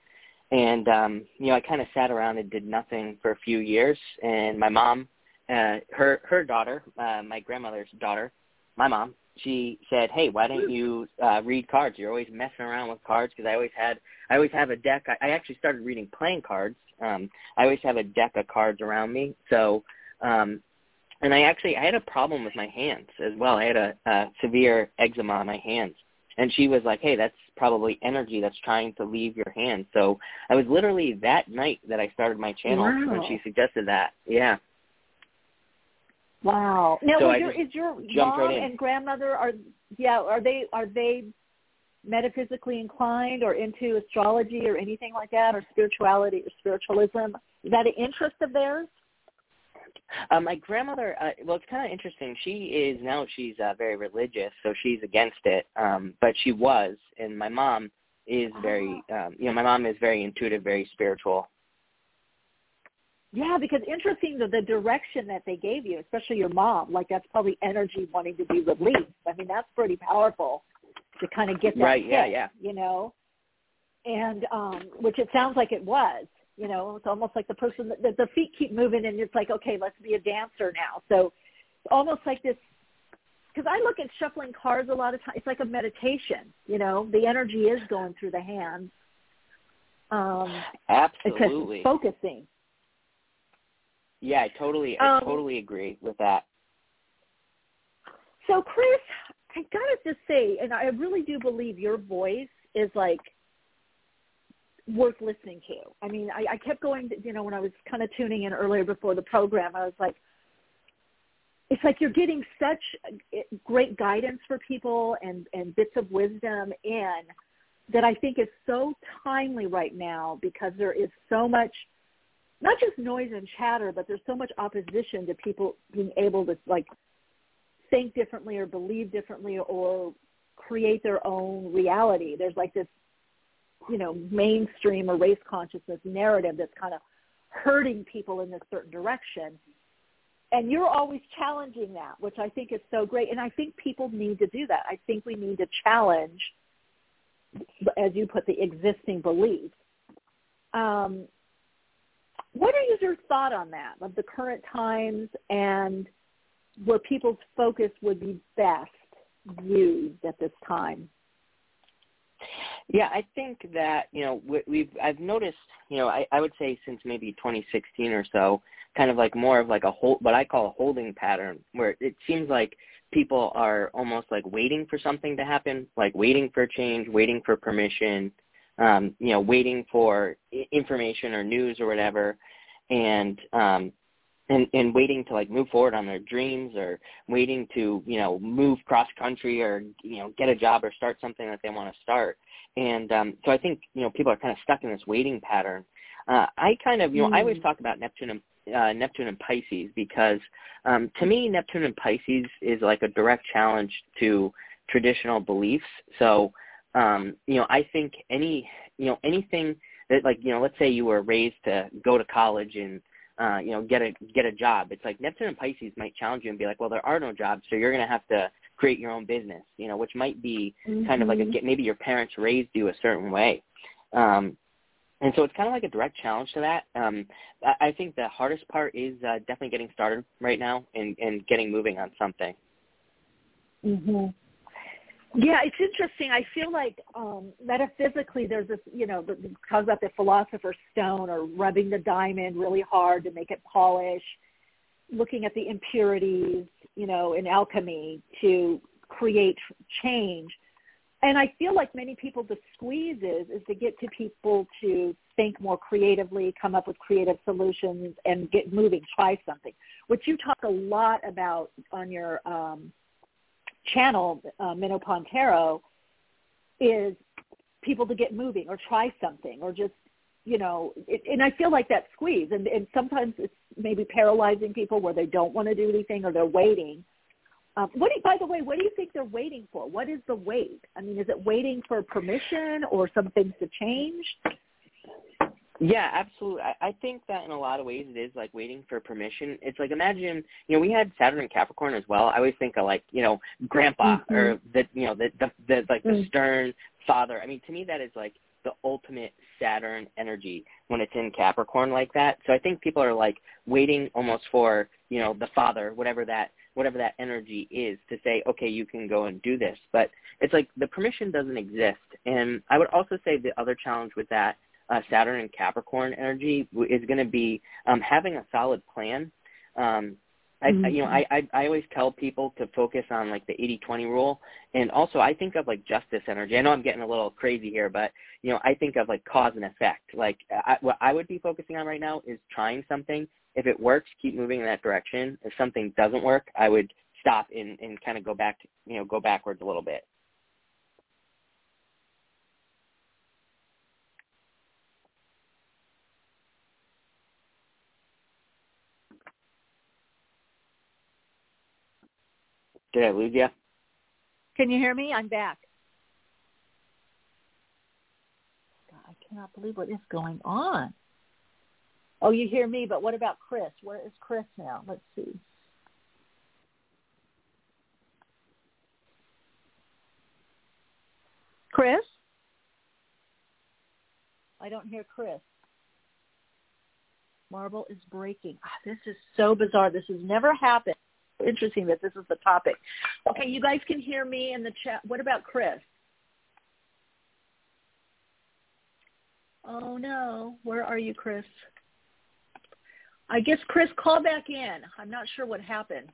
And um, you know, I kind of sat around and did nothing for a few years. And my mom, uh, her her daughter, uh, my grandmother's daughter, my mom, she said, "Hey, why don't you uh, read cards? You're always messing around with cards because I always had, I always have a deck. I, I actually started reading playing cards. Um, I always have a deck of cards around me. So, um, and I actually I had a problem with my hands as well. I had a, a severe eczema on my hands, and she was like, "Hey, that's probably energy that's trying to leave your hands." So I was literally that night that I started my channel when she suggested that. Yeah. Wow. Now, So is your, is your mom right and grandmother are yeah are they are they metaphysically inclined or into astrology or anything like that or spirituality or spiritualism? Is that an interest of theirs? Uh, my grandmother, uh, well, it's kind of interesting. She is now she's uh, very religious, so she's against it. Um, but she was, and my mom is very, um, you know, my mom is very intuitive, very spiritual. Yeah, because interesting the, the direction that they gave you, especially your mom. Like that's probably energy wanting to be released. I mean, that's pretty powerful to kind of get that Right, yeah, hit, yeah. You know, and um, which it sounds like it was. You know, it's almost like the person that the, the feet keep moving, and it's like, okay, let's be a dancer now. So it's almost like this because I look at shuffling cards a lot of times. It's like a meditation. You know, the energy is going through the hands. Um, Absolutely. focusing. Yeah, I totally, I um, totally agree with that. So, Chris, I gotta just say, and I really do believe your voice is like worth listening to. I mean, I, I kept going, to, you know, when I was kind of tuning in earlier before the program, I was like, it's like you're getting such great guidance for people and, and bits of wisdom in that I think is so timely right now because there is so much, not just noise and chatter, but there's so much opposition to people being able to like think differently or believe differently or create their own reality. There's like this, you know, mainstream or race consciousness narrative that's kind of hurting people in this certain direction. And you're always challenging that, which I think is so great. And I think people need to do that. I think we need to challenge, as you put, the existing beliefs. Um, what is your thought on that of the current times and where people's focus would be best used at this time? Yeah, I think that you know we've I've noticed you know I, I would say since maybe 2016 or so, kind of like more of like a hold what I call a holding pattern where it seems like people are almost like waiting for something to happen, like waiting for change, waiting for permission, um, you know, waiting for information or news or whatever, and um, and and waiting to like move forward on their dreams or waiting to you know move cross country or you know get a job or start something that they want to start and um so i think you know people are kind of stuck in this waiting pattern uh i kind of you know mm. i always mm. talk about neptune and uh, Neptune and Pisces because um, to me Neptune and Pisces is like a direct challenge to traditional beliefs. So um, you know I think any you know anything that like you know let's say you were raised to go to college and uh, you know, get a get a job. It's like Neptune and Pisces might challenge you and be like, well, there are no jobs, so you're going to have to create your own business. You know, which might be mm-hmm. kind of like a mm-hmm. maybe your parents raised you a certain way. Um, and so it's kind of like a direct challenge to that. Um, I, I think the hardest part is uh, definitely getting started right now and, and getting moving on something. Mhm. Yeah, it's interesting. I feel like um, metaphysically, there's this, you know, the, talk about the philosopher's stone or rubbing the diamond really hard to make it polish, looking at the impurities, you know, in alchemy to create change. And I feel like many people, the squeeze is, is to get to people to think more creatively, come up with creative solutions, and get moving, try something, which you talk a lot about on your um, – channel, uh, Minnow Pond Tarot, is people to get moving or try something or just you know it, and i feel like that squeeze. And and sometimes it's maybe paralyzing people where they don't want to do anything or they're waiting. Um, what do you, by the way what do you think they're waiting for? What is the wait? I mean is it waiting for permission or some things to change yeah, absolutely. I, I think that in a lot of ways it is like waiting for permission. It's like imagine, you know, we had Saturn and Capricorn as well. I always think of like, you know, grandpa mm-hmm. or the, you know, the, the, the like mm-hmm. the mm. stern father. I mean, to me that is like the ultimate Saturn energy when it's in Capricorn like that. So I think people are like waiting almost for, you know, the father, whatever that whatever that energy is to say, okay, you can go and do this. But it's like the permission doesn't exist. And I would also say the other challenge with that uh, Saturn and Capricorn energy is going to be um, having a solid plan. Um, I, mm-hmm. you know, I, I I always tell people to focus on like the 80-20 rule, and also I think of like justice energy. I know I'm getting a little crazy here, but you know, I think of like cause and effect. Like I, what I would be focusing on right now is trying something. If it works, keep moving in that direction. If something doesn't work, I would stop and and kind of go back, to, you know, go backwards a little bit. Did I lose you? Can you hear me? I'm back. I cannot believe what is going on. Oh, you hear me, but what about Chris? Where is Chris now? Let's see. Chris? I don't hear Chris. Marble is breaking. Oh, this is so bizarre. This has never happened interesting that this is the topic. Okay, you guys can hear me in the chat. What about Chris? Oh no, where are you, Chris? I guess Chris, call back in. I'm not sure what happened.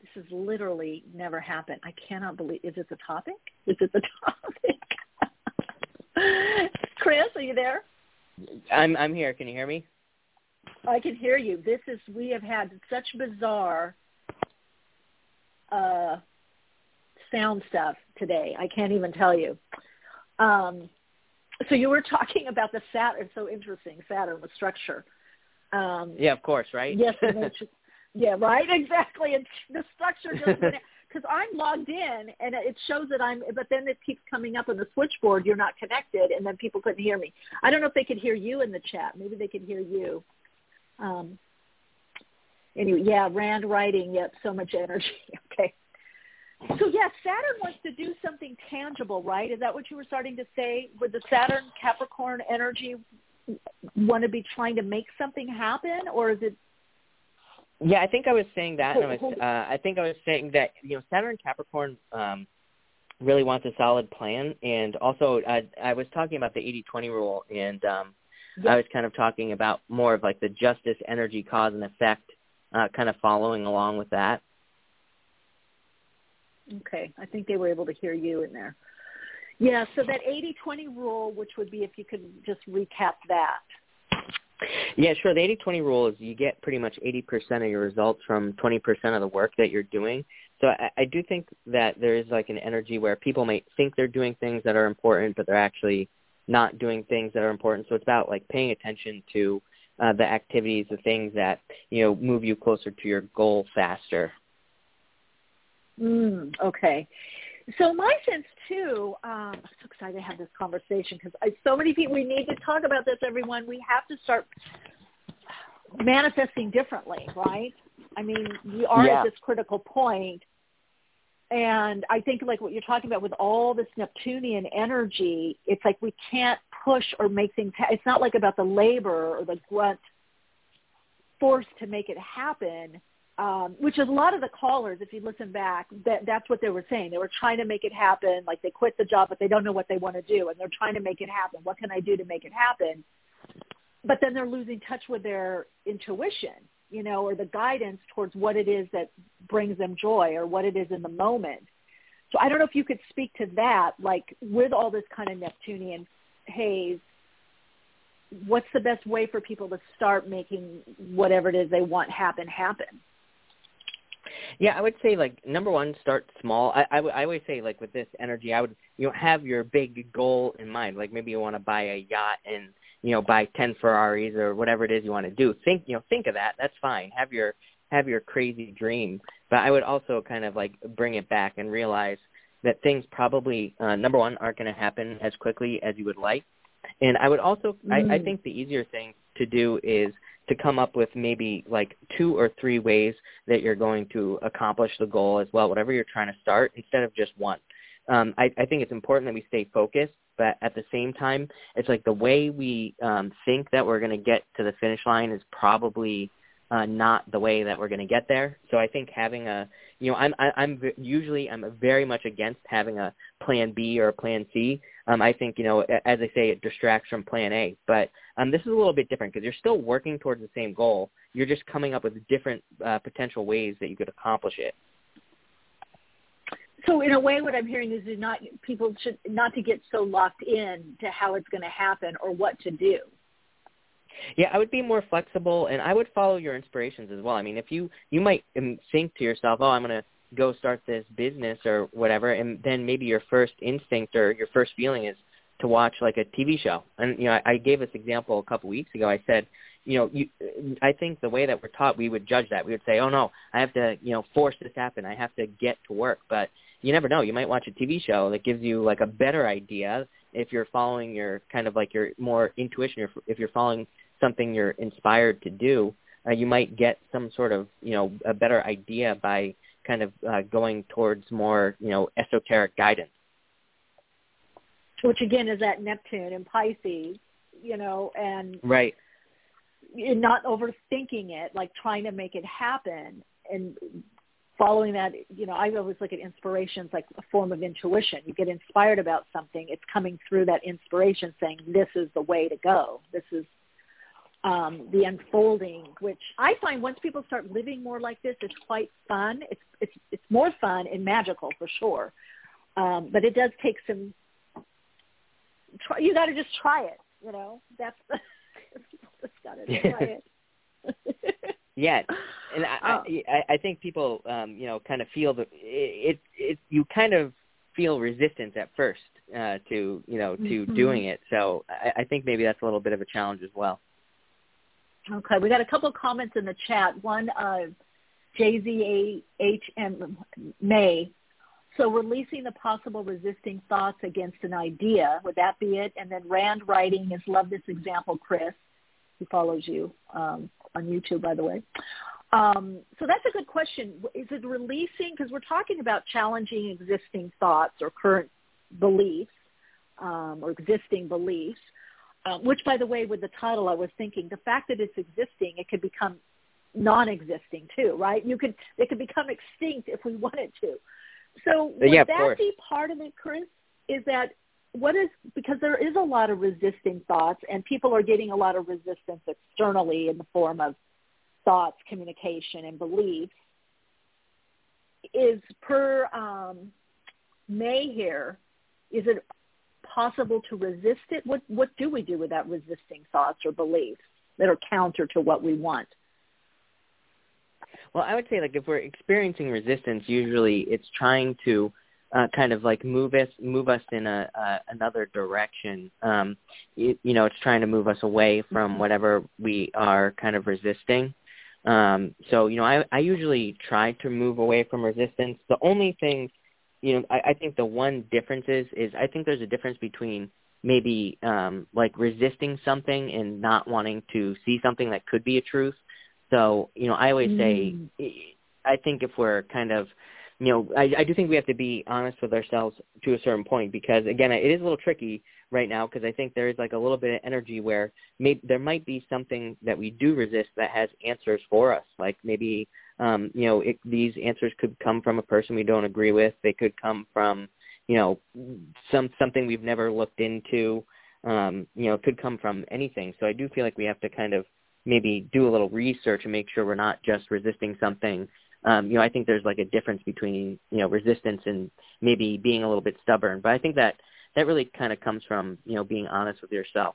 This has literally never happened. I cannot believe. Is it the topic? Is it the topic? Chris, are you there? I'm I'm here. Can you hear me? I can hear you. This is we have had such bizarre uh, sound stuff today. I can't even tell you. Um, so you were talking about the Saturn. So interesting, Saturn with structure. Um, yeah, of course, right? Yes, yeah, right, exactly. And the structure just because I'm logged in and it shows that I'm, but then it keeps coming up on the switchboard. You're not connected, and then people couldn't hear me. I don't know if they could hear you in the chat. Maybe they could hear you. Um, anyway, yeah, Rand writing. Yep, so much energy. okay. So yeah, Saturn wants to do something tangible, right? Is that what you were starting to say? Would the Saturn Capricorn energy want to be trying to make something happen, or is it? Yeah, I think I was saying that. And I was, uh, I think I was saying that you know Saturn Capricorn um, really wants a solid plan, and also I, I was talking about the 80-20 rule, and um, I was kind of talking about more of like the justice, energy, cause, and effect, uh, kind of following along with that. Okay, I think they were able to hear you in there. Yeah, so that 80-20 rule, which would be if you could just recap that. Yeah, sure. The 80-20 rule is you get pretty much 80% of your results from 20% of the work that you're doing. So I, I do think that there is like an energy where people may think they're doing things that are important, but they're actually not doing things that are important. So it's about like paying attention to uh, the activities, the things that you know move you closer to your goal faster. Mm, okay. So my sense too, um, I'm so excited to have this conversation because so many people. We need to talk about this, everyone. We have to start manifesting differently, right? I mean, we are yeah. at this critical point, and I think like what you're talking about with all this Neptunian energy, it's like we can't push or make things. Ha- it's not like about the labor or the grunt force to make it happen um, which is a lot of the callers, if you listen back, that that's what they were saying. They were trying to make it happen. Like they quit the job, but they don't know what they want to do, and they're trying to make it happen. What can I do to make it happen? But then they're losing touch with their intuition, you know, or the guidance towards what it is that brings them joy or what it is in the moment. So I don't know if you could speak to that, like with all this kind of Neptunian haze, what's the best way for people to start making whatever it is they want happen happen? Yeah, I would say like number one, start small. I, I, w- I always say like with this energy, I would you know have your big goal in mind. Like maybe you want to buy a yacht and you know buy ten Ferraris or whatever it is you want to do. Think you know think of that. That's fine. Have your have your crazy dream. But I would also kind of like bring it back and realize that things probably uh, number one aren't going to happen as quickly as you would like. And I would also mm. I, I think the easier thing to do is to come up with maybe like two or three ways that you're going to accomplish the goal as well, whatever you're trying to start, instead of just one. Um, I, I think it's important that we stay focused, but at the same time, it's like the way we um, think that we're going to get to the finish line is probably uh, not the way that we're going to get there. So I think having a, you know, I'm I, I'm usually I'm very much against having a plan B or a plan C. Um, I think you know, as I say, it distracts from plan A. But um, this is a little bit different because you're still working towards the same goal. You're just coming up with different uh, potential ways that you could accomplish it. So in a way, what I'm hearing is not people should not to get so locked in to how it's going to happen or what to do. Yeah, I would be more flexible, and I would follow your inspirations as well. I mean, if you you might um, think to yourself, "Oh, I'm going to go start this business or whatever," and then maybe your first instinct or your first feeling is to watch like a TV show. And you know, I, I gave this example a couple weeks ago. I said, you know, you, I think the way that we're taught, we would judge that. We would say, "Oh no, I have to, you know, force this happen. I have to get to work." But you never know. You might watch a TV show that gives you like a better idea if you're following your kind of like your more intuition. If you're following something you're inspired to do, uh, you might get some sort of you know a better idea by kind of uh, going towards more you know esoteric guidance. Which again is at Neptune and Pisces, you know, and right, not overthinking it, like trying to make it happen. and following that, you know, I always look at inspirations like a form of intuition. You get inspired about something, it's coming through that inspiration saying, this is the way to go. This is um, the unfolding, which I find once people start living more like this, it's quite fun. It's it's it's more fun and magical for sure, um, but it does take some. Try, you got to just try it. You know, that's the, people just got to try it. yeah, and I, Oh. I I think people um, you know kind of feel the it, it it you kind of feel resistance at first uh, to you know to Mhm. doing it. So I, I think maybe that's a little bit of a challenge as well. Okay, we got a couple of comments in the chat. One, uh, JZAHM May. So releasing the possible resisting thoughts against an idea, would that be it? And then Rand writing is love this example, Chris, who follows you um, on YouTube, by the way. Um, so that's a good question. Is it releasing, because we're talking about challenging existing thoughts or current beliefs um, or existing beliefs, um, which, by the way, with the title, I was thinking the fact that it's existing, it could become non-existing too, right? You could it could become extinct if we wanted to. So would Yeah, that course. be part of it, Chris? Is that what is because there is a lot of resisting thoughts, and people are getting a lot of resistance externally in the form of thoughts, communication, and beliefs. Is per um, May here? Is it possible to resist it? What what do we do with that resisting thoughts or beliefs that are counter to what we want? Well, I would say like if we're experiencing resistance, usually it's trying to uh, kind of like move us move us in a, uh, another direction. Um, you know, it's trying to move us away from whatever we are kind of resisting. Um, so you know, I, I usually try to move away from resistance. The only thing, you know, I, I think the one difference is is I think there's a difference between maybe um, like resisting something and not wanting to see something that could be a truth. So, you know, I always say, I think if we're kind of, you know, I, I do think we have to be honest with ourselves to a certain point because, again, it is a little tricky right now because I think there is like a little bit of energy where maybe there might be something that we do resist that has answers for us. Like maybe, um, you know, it, these answers could come from a person we don't agree with. They could come from, you know, some something we've never looked into. Um, you know, could come from anything. So I do feel like we have to kind of maybe do a little research and make sure we're not just resisting something. Um, you know, I think there's like a difference between, you know, resistance and maybe being a little bit stubborn. But I think that that really kind of comes from, you know, being honest with yourself.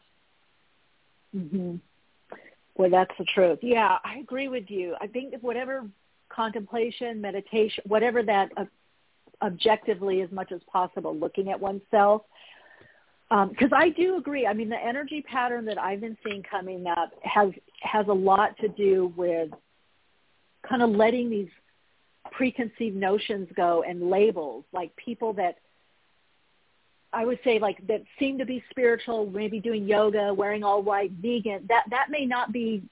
Mm-hmm. Well, that's the truth. Yeah, I agree with you. I think whatever contemplation, meditation, whatever that uh, objectively as much as possible, looking at oneself, because I do agree. I mean, the energy pattern that I've been seeing coming up has has a lot to do with kind of letting these preconceived notions go and labels, like people that I would say like that seem to be spiritual, maybe doing yoga, wearing all white, vegan. That that may not be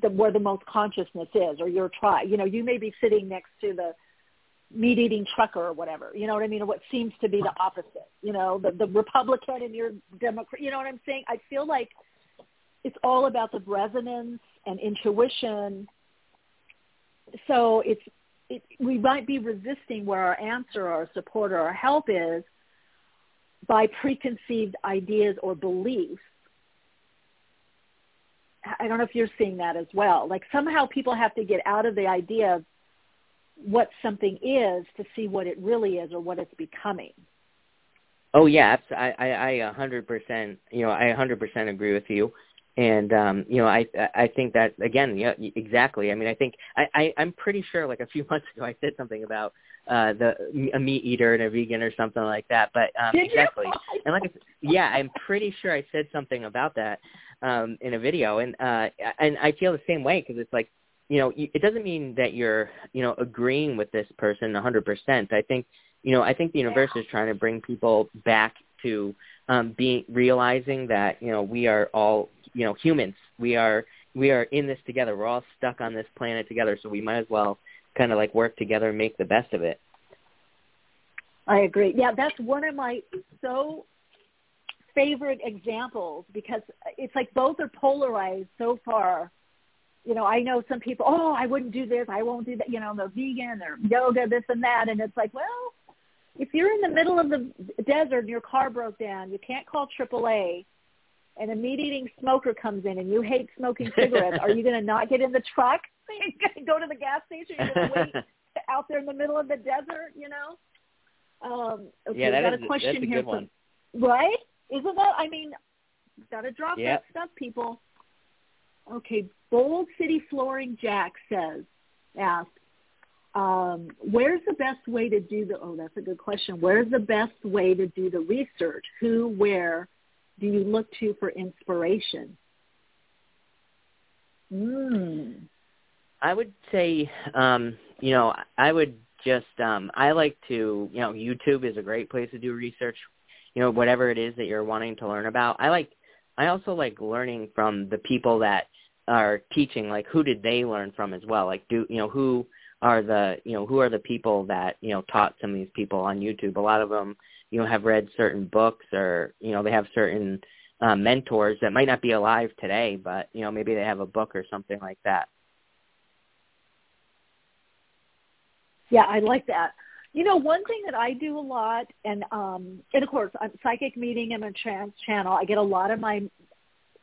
the where the most consciousness is, or your tribe. You know, you may be sitting next to the meat eating trucker or whatever. You know what I mean? Or what seems to be the opposite. You know, the the Republican and your Democrat. You know what I'm saying? I feel like it's all about the resonance and intuition. So it's it, we might be resisting where our answer, our support, or our help is by preconceived ideas or beliefs. I don't know if you're seeing that as well. Like somehow people have to get out of the idea of what something is to see what it really is or what it's becoming. Oh yeah, I I I a hundred percent. You know, I hundred percent agree with you. And um, you know, I I think that again, yeah, exactly. I mean, I think I, I I'm pretty sure like a few months ago I said something about uh the a meat eater and a vegan or something like that. But um Did you? exactly. And like I said, yeah, I'm pretty sure I said something about that um in a video and uh and I feel the same way because it's like you know, it doesn't mean that you're, you know, agreeing with this person 100%. I think, you know, I think the universe is trying to bring people back to um being realizing that, you know, we are all, you know, humans. We are we are in this together. We're all stuck on this planet together, so we might as well kind of like work together and make the best of it. I agree. Yeah, that's one of my so favorite examples because it's like both are polarized so far you know, I know some people, oh, I wouldn't do this, I won't do that, you know, the vegan or yoga, this and that. And it's like, well, if you're in the middle of the desert and your car broke down, you can't call AAA and a meat-eating smoker comes in and you hate smoking cigarettes, are you going to not get in the truck? You're going to go to the gas station? You're going to wait out there in the middle of the desert, you know? Um, okay, yeah, that got is, a question that's a here. From, right? Isn't that? I mean, got to drop Yep. that stuff, people. Okay, Bold City Flooring Jack says, asked, um, where's the best way to do the? Oh, that's a good question. Where's the best way to do the research? Who, where do you look to for inspiration? Hmm. I would say, um, you know, I would just, um, I like to, you know, YouTube is a great place to do research. You know, whatever it is that you're wanting to learn about. I like, I also like learning from the people that are teaching. Like, who did they learn from as well? Like, do you know who are the, you know, who are the people that you know taught some of these people on YouTube? A lot of them, you know, have read certain books or you know they have certain uh, mentors that might not be alive today, but you know maybe they have a book or something like that. Yeah, I like that. You know, one thing that I do a lot, and um, and of course, I'm psychic meeting and a trance channel. I get a lot of my,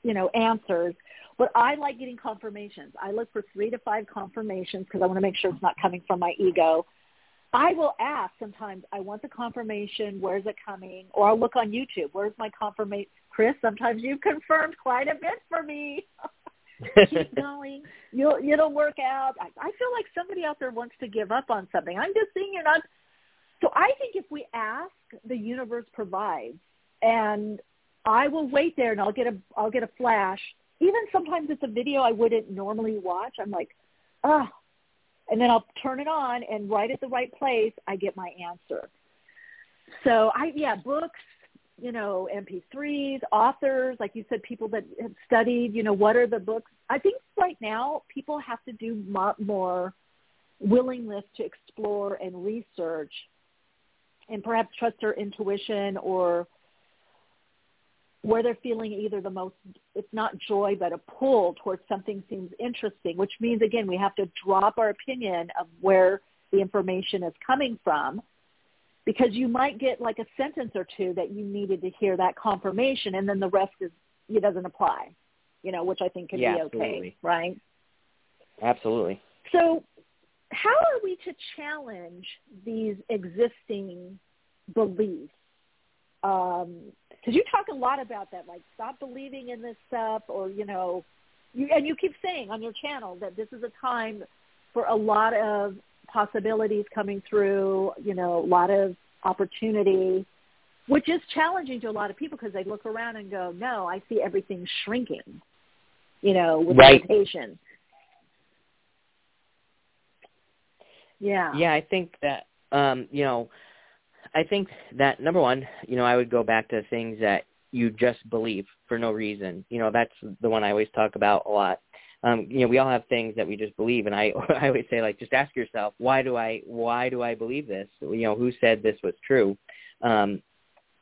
you know, answers. But I like getting confirmations. I look for three to five confirmations because I want to make sure it's not coming from my ego. I will ask sometimes. I want the confirmation. Where's it coming? Or I'll look on YouTube. Where's my confirmation? Chris, sometimes you've confirmed quite a bit for me. Keep going. You'll it'll work out. I, I feel like somebody out there wants to give up on something. I'm just seeing you're not. So I think if we ask, the universe provides, and I will wait there and I'll get a I'll get a flash. Even sometimes it's a video I wouldn't normally watch. I'm like, ah, and then I'll turn it on, and right at the right place, I get my answer. So I yeah, books, you know, MP3s, authors, like you said, people that have studied, you know, what are the books? I think right now people have to do mo- more willingness to explore and research and perhaps trust their intuition or where they're feeling either the most, it's not joy, but a pull towards something seems interesting, which means, again, we have to drop our opinion of where the information is coming from because you might get like a sentence or two that you needed to hear that confirmation and then the rest is it doesn't apply you know which i think can Yeah, be okay absolutely. right Absolutely. so how are we to challenge these existing beliefs um because you talk a lot about that like stop believing in this stuff or you know you and you keep saying on your channel that this is a time for a lot of possibilities coming through, you know, a lot of opportunity, which is challenging to a lot of people because they look around and go, no, I see everything shrinking, you know, with Right. limitation. Yeah. Yeah, I think that um, you know, I think that number one, you know, I would go back to things that you just believe for no reason. You know, that's the one I always talk about a lot. Um, you know, we all have things that we just believe, and I I always say like, just ask yourself, why do I why do I believe this? You know, who said this was true? Um,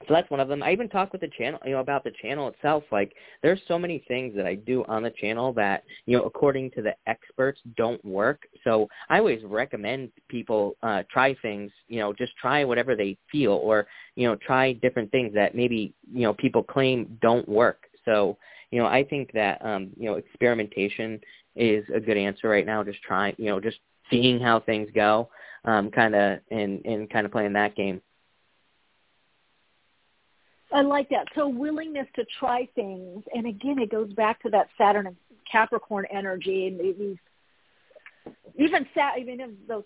so that's one of them. I even talk with the channel, you know, about the channel itself. Like, there's so many things that I do on the channel that, you know, according to the experts, don't work. So I always recommend people uh, try things. You know, just try whatever they feel, or you know, try different things that maybe you know people claim don't work. So you know, I think that um, you know, experimentation is a good answer right now. Just trying, you know, just seeing how things go, um, kind of, and and kind of playing that game. I like that. So willingness to try things, and again, it goes back to that Saturn and Capricorn energy, and these even Sat, even if those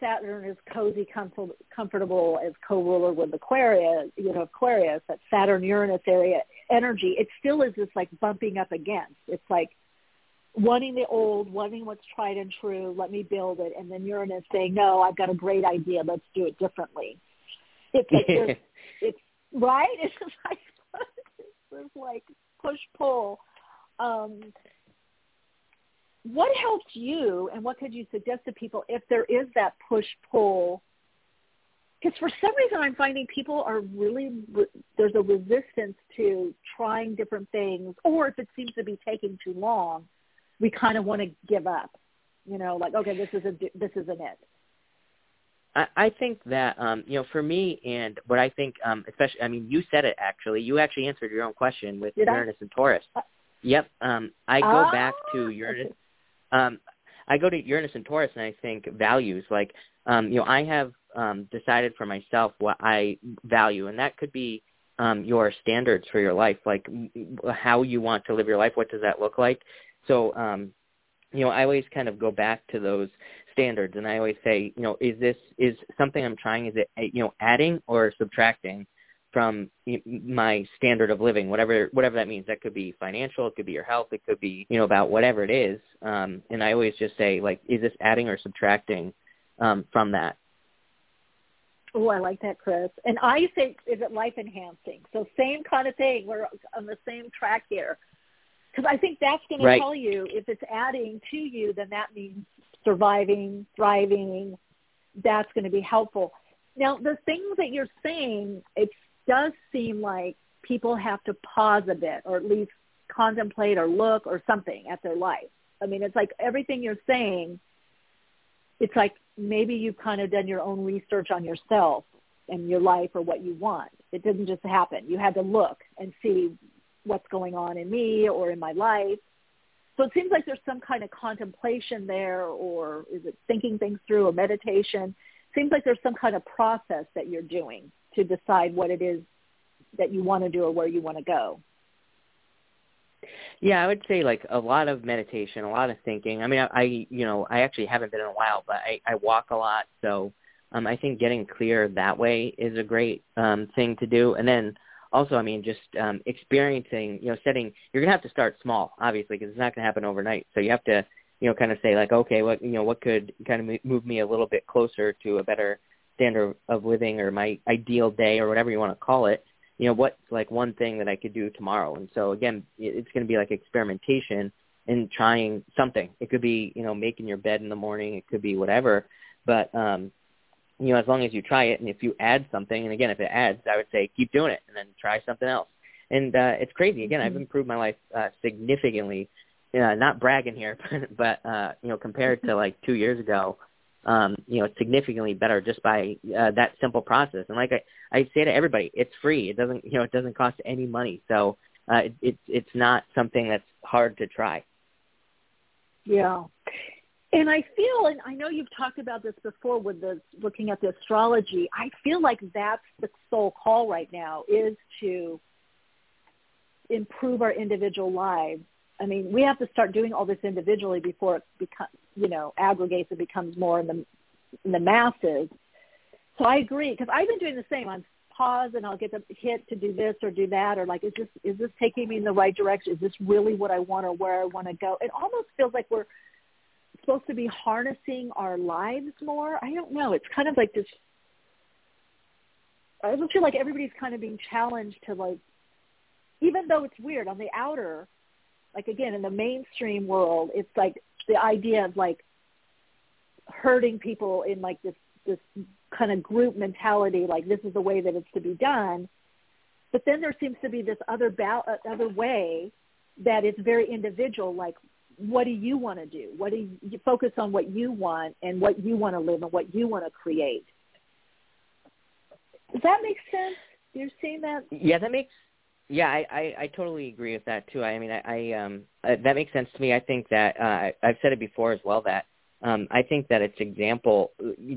Saturn is cozy, comfort, comfortable as co-ruler with Aquarius, you know, Aquarius, that Saturn Uranus area energy, it still is this like bumping up against. It's like wanting the old, wanting what's tried and true. Let me build it, and then Uranus saying, "No, I've got a great idea. Let's do it differently." It's like there's, right. It's like it's like push pull. Um, what helped you, and what could you suggest to people if there is that push pull? Because for some reason, I'm finding people are really there's a resistance to trying different things, or if it seems to be taking too long, we kind of want to give up. You know, like okay, this is a this isn't it. I, I think that um, you know, for me, and what I think, um, especially, I mean, you said it actually. You actually answered your own question with Did Uranus I? and Taurus. Uh, yep. Um, I go ah, back to Uranus. Um, I go to Uranus and Taurus, and I think values. Like, um, you know, I have um, decided for myself what I value, and that could be um, your standards for your life, like how you want to live your life. What does that look like? So, um, you know, I always kind of go back to those standards, and I always say, you know, is this is something I'm trying? Is it you know adding or subtracting from my standard of living, whatever whatever that means? That could be financial, it could be your health, it could be you know about whatever it is. Um, and I always just say, like, is this adding or subtracting um, from that? Oh, I like that, Chris. And I say, is it life enhancing? So same kind of thing. We're on the same track here. Because I think that's going Right. to tell you if it's adding to you, then that means surviving, thriving. That's going to be helpful. Now, the things that you're saying, it does seem like people have to pause a bit or at least contemplate or look or something at their life. I mean, it's like everything you're saying, it's like maybe you've kind of done your own research on yourself and your life or what you want. It didn't just happen. You had to look and see what's going on in me or in my life. So it seems like there's some kind of contemplation there or is it thinking things through or meditation? Seems like there's some kind of process that you're doing to decide what it is that you want to do or where you want to go. Yeah, I would say like a lot of meditation, a lot of thinking. I mean, I, I you know, I actually haven't been in a while, but I, I walk a lot, so um, I think getting clear that way is a great um, thing to do. And then also, I mean, just um, experiencing, you know, setting. You're gonna have to start small, obviously, because it's not gonna happen overnight. So you have to, you know, kind of say like, okay, what you know, what could kind of mo- move me a little bit closer to a better standard of living or my ideal day or whatever you want to call it you know what's like one thing that I could do tomorrow. And so again, it's going to be like experimentation and trying something. It could be you know making your bed in the morning. It could be whatever. But um, you know, as long as you try it, and if you add something, and again, if it adds, I would say keep doing it, and then try something else. And uh, it's crazy. Again, I've improved my life uh, significantly. Uh, not bragging here, but uh, you know, compared to like two years ago, um, you know, significantly better just by uh, that simple process. And like I, I say to everybody, it's free. It doesn't, you know, it doesn't cost any money. So uh, it, it's it's not something that's hard to try. Yeah. And I feel, and I know you've talked about this before with the looking at the astrology. I feel like that's the soul call right now is to improve our individual lives. I mean, we have to start doing all this individually before it becomes, you know, aggregates and becomes more in the in the masses. So I agree because I've been doing the same. I'm pause and I'll get the hit to do this or do that or like is this is this taking me in the right direction? Is this really what I want or where I want to go? It almost feels like we're supposed to be harnessing our lives more. I don't know. It's kind of like this. I feel like everybody's kind of being challenged to like, even though it's weird on the outer, like again in the mainstream world, it's like the idea of like hurting people in like this this kind of group mentality, like this is the way that it's to be done. But then there seems to be this other ba- uh, other way that it's very individual, like what do you want to do? What do you, you focus on what you want and what you want to live and what you want to create? Does that make sense? You're seeing that? Yeah, that makes. Yeah, I, I, I totally agree with that too. I mean, I, I um, uh, that makes sense to me. I think that uh, I- I've said it before as well that um, I think that it's example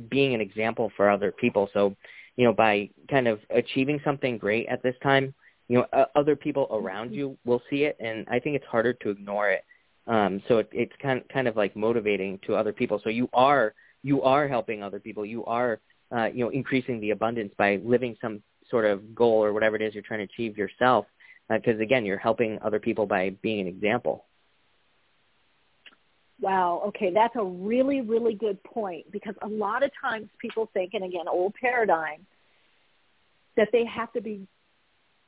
being an example for other people. So, you know, by kind of achieving something great at this time, you know, uh, other people around you will see it, and I think it's harder to ignore it. Um, so it, it's kind kind of like motivating to other people. So you are you are helping other people. You are uh, you know increasing the abundance by living some sort of goal or whatever it is you're trying to achieve yourself. Because again, you're helping other people by being an example. Wow. Okay, that's a really, really good point because a lot of times people think, and again, old paradigm, that they have to be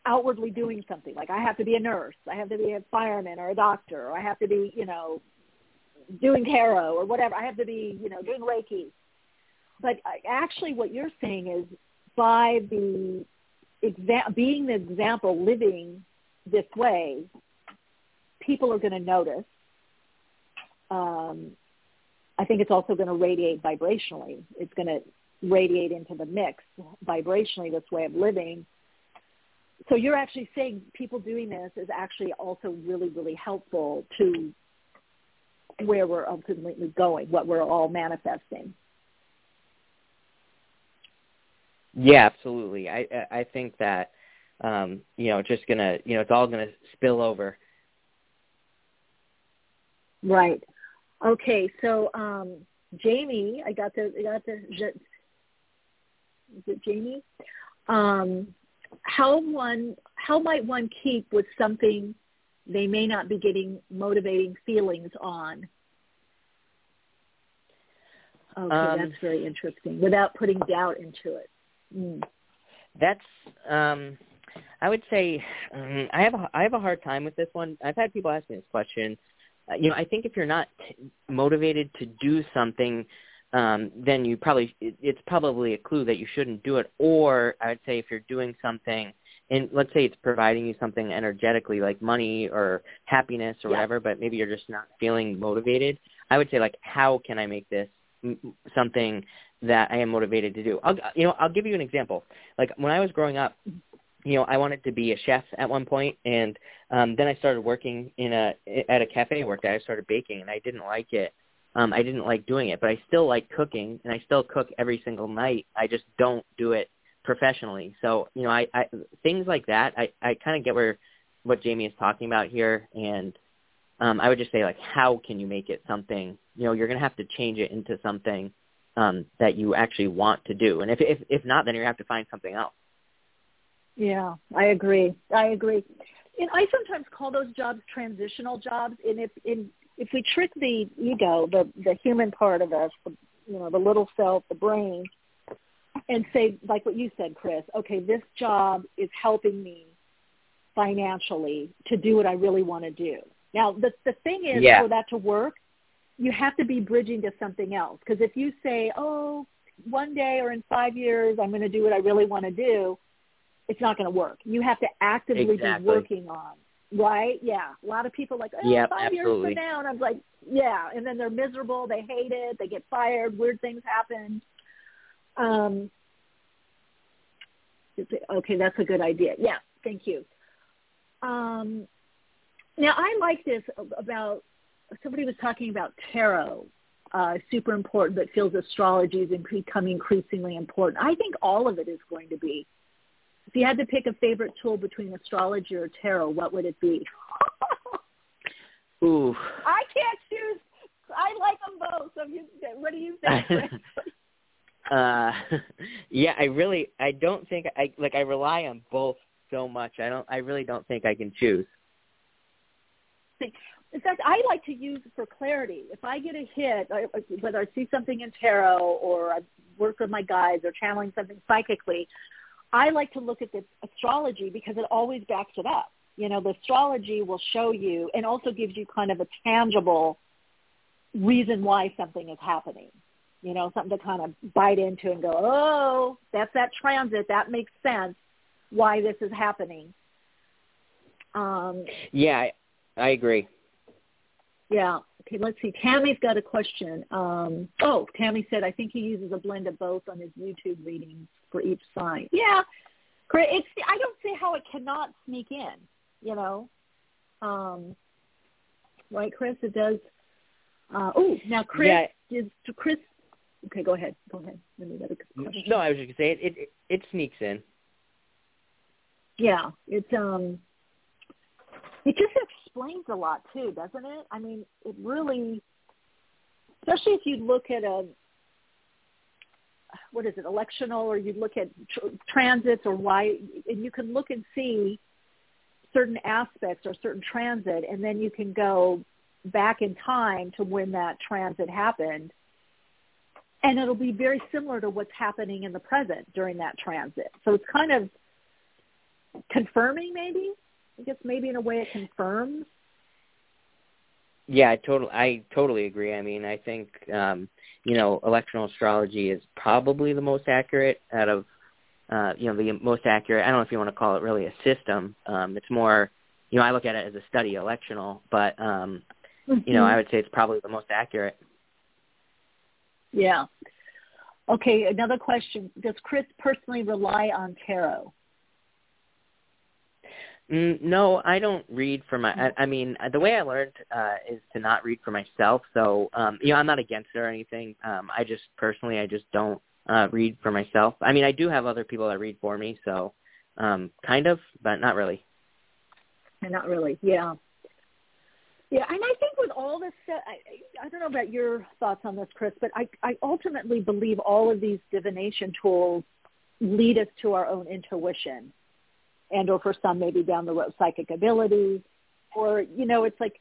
outwardly doing something. Like I have to be a nurse, I have to be a fireman or a doctor, or I have to be, you know, doing tarot or whatever. I have to be, you know, doing Reiki. But actually, what you're saying is by the exa- being the example, living this way, people are going to notice um, I think it's also going to radiate vibrationally. It's going to radiate into the mix vibrationally, this way of living. So you're actually saying people doing this is actually also really, really helpful to where we're ultimately going, what we're all manifesting. Yeah, absolutely. I I think that um, you know, just gonna you know, it's all gonna spill over. Right. Okay, so um Jamie, I got the I got the is it Jamie? Um how one how might one keep with something they may not be getting motivating feelings on? Okay, um, that's very interesting. Without putting doubt into it. Mm. That's um I would say um, I have a I have a hard time with this one. I've had people ask me this question. Uh, you know, I think if you're not t- motivated to do something, um, then you probably it, it's probably a clue that you shouldn't do it. Or I would say if you're doing something, and let's say it's providing you something energetically like money or happiness or yeah. whatever, but maybe you're just not feeling motivated. I would say like, how can I make this something that I am motivated to do? I'll you know I'll give you an example. Like when I was growing up, you know, I wanted to be a chef at one point, and um, then I started working in a at a cafe I worked at. I started baking, and I didn't like it. Um, I didn't like doing it, but I still like cooking, and I still cook every single night. I just don't do it professionally. So, you know, I, I things like that. I I kind of get where what Jamie is talking about here, and um, I would just say like, how can you make it something? You know, you're gonna have to change it into something um, that you actually want to do, and if if if not, then you have to find something else. Yeah, I agree. I agree. And I sometimes call those jobs transitional jobs. And if in if we trick the ego, the the human part of us, the, you know, the little self, the brain, and say like what you said, Chris. Okay, this job is helping me financially to do what I really want to do. Now, the the thing is, yeah. for that to work, you have to be bridging to something else. Because if you say, "Oh, one day or in five years, I'm going to do what I really want to do," it's not going to work. You have to actively exactly. be working on, right? Yeah. A lot of people like, oh, yep, five absolutely. years from now, and I'm like, yeah. And then they're miserable. They hate it. They get fired. Weird things happen. Um, okay, that's a good idea. Yeah, thank you. Um, now I like this about somebody was talking about tarot, uh, super important, but feels astrology is becoming increasingly important. I think all of it is going to be if you had to pick a favorite tool between astrology or tarot, what would it be? Ooh. I can't choose. I like them both. So you, what do you think? uh, yeah, I really, I don't think I like. I rely on both so much. I don't. I really don't think I can choose. In fact, I like to use it for clarity. If I get a hit, whether I see something in tarot or I work with my guides or channeling something psychically, I like to look at the astrology because it always backs it up. You know, the astrology will show you and also gives you kind of a tangible reason why something is happening. You know, something to kind of bite into and go, oh, that's that transit. That makes sense why this is happening. Um, yeah, I, agree. Yeah. Okay, let's see. Tammy's got a question. Um, oh, Tammy said, I think he uses a blend of both on his YouTube readings for each sign. Yeah, it's. I don't see how it cannot sneak in. You know, um, right, Chris? It does. Uh, oh, now Chris yeah. is Chris. Okay, go ahead. Go ahead. Let me get a question. No, I was just gonna say it, it. It sneaks in. Yeah, it's um. It just explains a lot too, doesn't it? I mean, it really, especially if you look at a what is it, electional, or you look at tr- transits or why, and you can look and see certain aspects or certain transit, and then you can go back in time to when that transit happened. And it'll be very similar to what's happening in the present during that transit. So it's kind of confirming maybe. I guess maybe in a way it confirms. Yeah, I totally I totally agree. I mean, I think um you know, electional astrology is probably the most accurate out of, uh, you know, the most accurate. I don't know if you want to call it really a system. Um, it's more, you know, I look at it as a study electional, but um, you know, I would say it's probably the most accurate. Yeah. Okay, another question. Does Chris personally rely on tarot? Mm, no, I don't read for my. I, I mean, the way I learned uh, is to not read for myself. So, um, you know, I'm not against it or anything. Um, I just personally, I just don't uh, read for myself. I mean, I do have other people that read for me, so um, kind of, but not really. Not really. Yeah. Yeah, and I think with all this, I, I don't know about your thoughts on this, Chris, but I, I ultimately believe all of these divination tools lead us to our own intuition, and or for some maybe down the road psychic abilities, or you know, it's like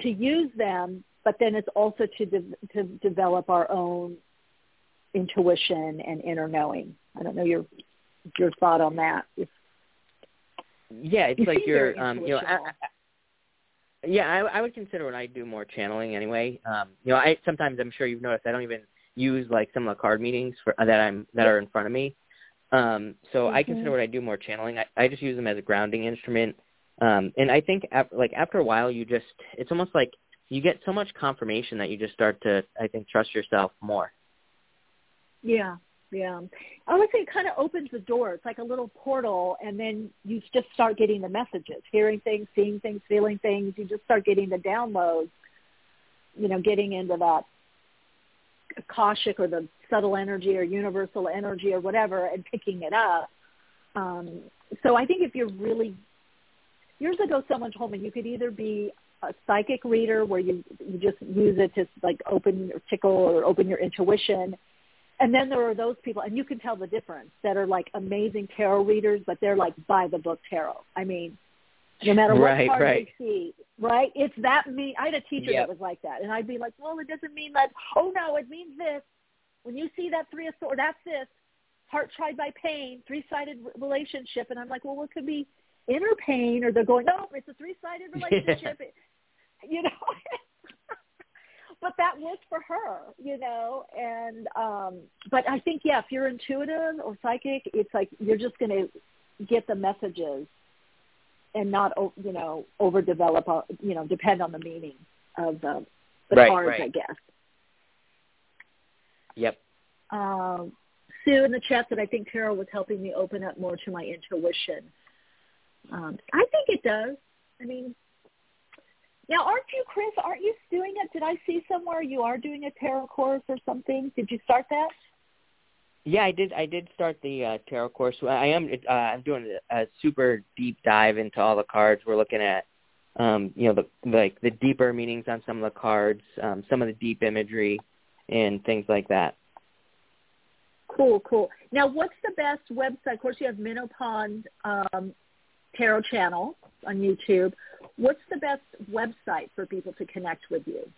to use them, but then it's also to de- to develop our own intuition and inner knowing. I don't know your your thought on that. If, yeah, it's you like you're, um, you know, I. I, yeah, I, I would consider when I do more channeling anyway. Um, you know, I sometimes I'm sure you've noticed I don't even use like some of the card meetings for that I'm that are in front of me. Um, so I Mm-hmm. consider when I do more channeling, I, I just use them as a grounding instrument. Um, and I think after, like after a while, you just it's almost like you get so much confirmation that you just start to I think trust yourself more. Yeah, yeah. I would say it kind of opens the door. It's like a little portal, and then you just start getting the messages, hearing things, seeing things, feeling things. You just start getting the downloads. You know, getting into that akashic or the subtle energy or universal energy or whatever, and picking it up. Um, so I think if you're really years ago, someone told me you could either be a psychic reader where you you just use it to like open or tickle or open your intuition and then there are those people, and you can tell the difference, that are like amazing tarot readers, but they're like by the book tarot. I mean, no matter what Right, card right. they see, right? It's that me. I had a teacher Yep. that was like that, and I'd be like, well, it doesn't mean that. Oh no, it means this. When you see that three of swords, that's this. Heart tried by pain, three-sided relationship, and I'm like, well, what could be inner pain? Or they're going, no, it's a three-sided relationship. you know. but that worked for her, you know, and um but I think yeah, if you're intuitive or psychic, it's like you're just going to get the messages and not you know overdevelop uh, you know depend on the meaning of the the Right, cards, right. I guess. Yep. Um, Sue in the chat said I think tarot was helping me open up more to my intuition. Um, I think it does. I mean, now aren't you, Chris? Aren't you doing it? Did I see somewhere you are doing a tarot course or something? Did you start that? Yeah, I did. I did start the uh, tarot course. I am. Uh, I'm doing a, super deep dive into all the cards. We're looking at, um, you know, the like the deeper meanings on some of the cards, um, some of the deep imagery, and things like that. Cool, cool. Now, what's the best website? Of course, you have Minnow Pond um, Tarot Channel on YouTube. What's the best website for people to connect with you?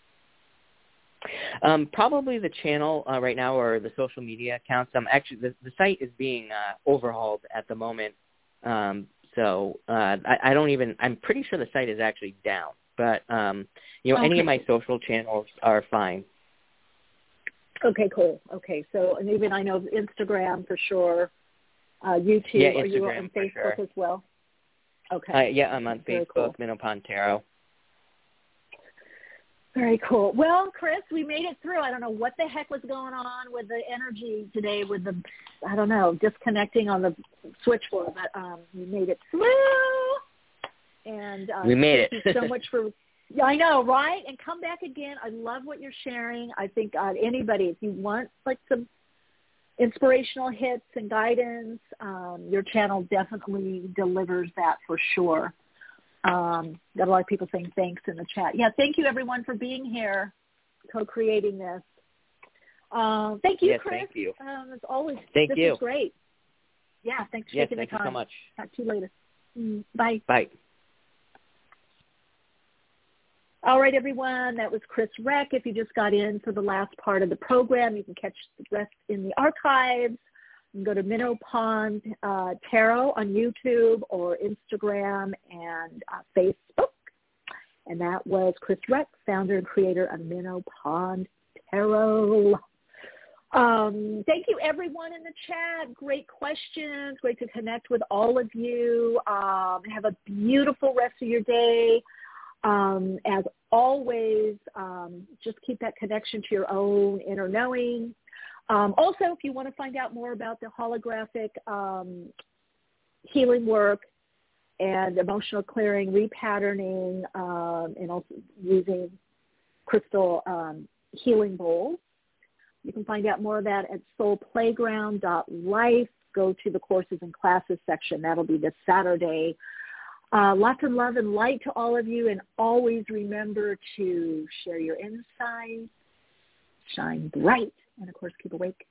Um, probably the channel uh, right now or the social media accounts. Um, actually, the, the site is being uh, overhauled at the moment. Um, so uh, I, I don't even. I'm pretty sure the site is actually down. But um, you know, any of my social channels are fine. Okay, cool. Okay, so and even I know Instagram for sure, uh, YouTube. Yeah, Are you on Facebook sure. as well? Okay. Uh, yeah, I'm on Very Facebook, cool. Tarot. Very cool. Well, Chris, we made it through. I don't know what the heck was going on with the energy today with the, I don't know, disconnecting on the switchboard, but um, we made it through. And uh, We made it. thank you so much for. Yeah, I know, right? And come back again. I love what you're sharing. I think uh, anybody, if you want like some inspirational hits and guidance, um, your channel definitely delivers that for sure. Um, got a lot of people saying thanks in the chat. Yeah, thank you everyone for being here, co-creating this. Um, thank you, Yes, Chris. thank you. Um, as always, Thank this you. is great. Yeah, thanks for Yes, taking thank the you time. so much. Talk to you later. Mm, Bye. Bye. All right, everyone. That was Chris Reck. If you just got in for the last part of the program, you can catch the rest in the archives. You can go to Minnow Pond uh, Tarot on YouTube or Instagram and uh, Facebook. And that was Chris Rex, founder and creator of Minnow Pond Tarot. Um, thank you, everyone in the chat. Great questions. Great to connect with all of you. Um, have a beautiful rest of your day. Um, as always, um, just keep that connection to your own inner knowing. Um, also, if you want to find out more about the holographic um, healing work and emotional clearing, repatterning, um, and also using crystal um, healing bowls, you can find out more of that at soulplayground.life. Go to the courses and classes section. That'll be this Saturday. Uh, lots of love and light to all of you, and always remember to share your insights, shine bright, and of course keep awake.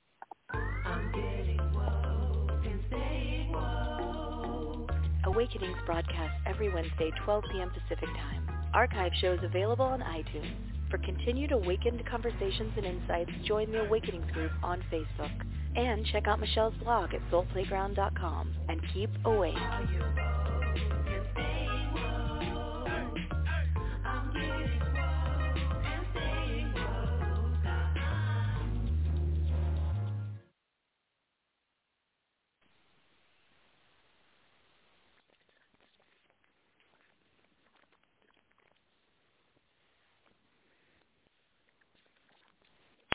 Awakenings broadcast every Wednesday, 12 p.m. Pacific Time. Archive shows available on iTunes. For continued awakened conversations and insights, join the Awakenings group on Facebook. And check out Michele's blog at soulplayground.com. And keep awake.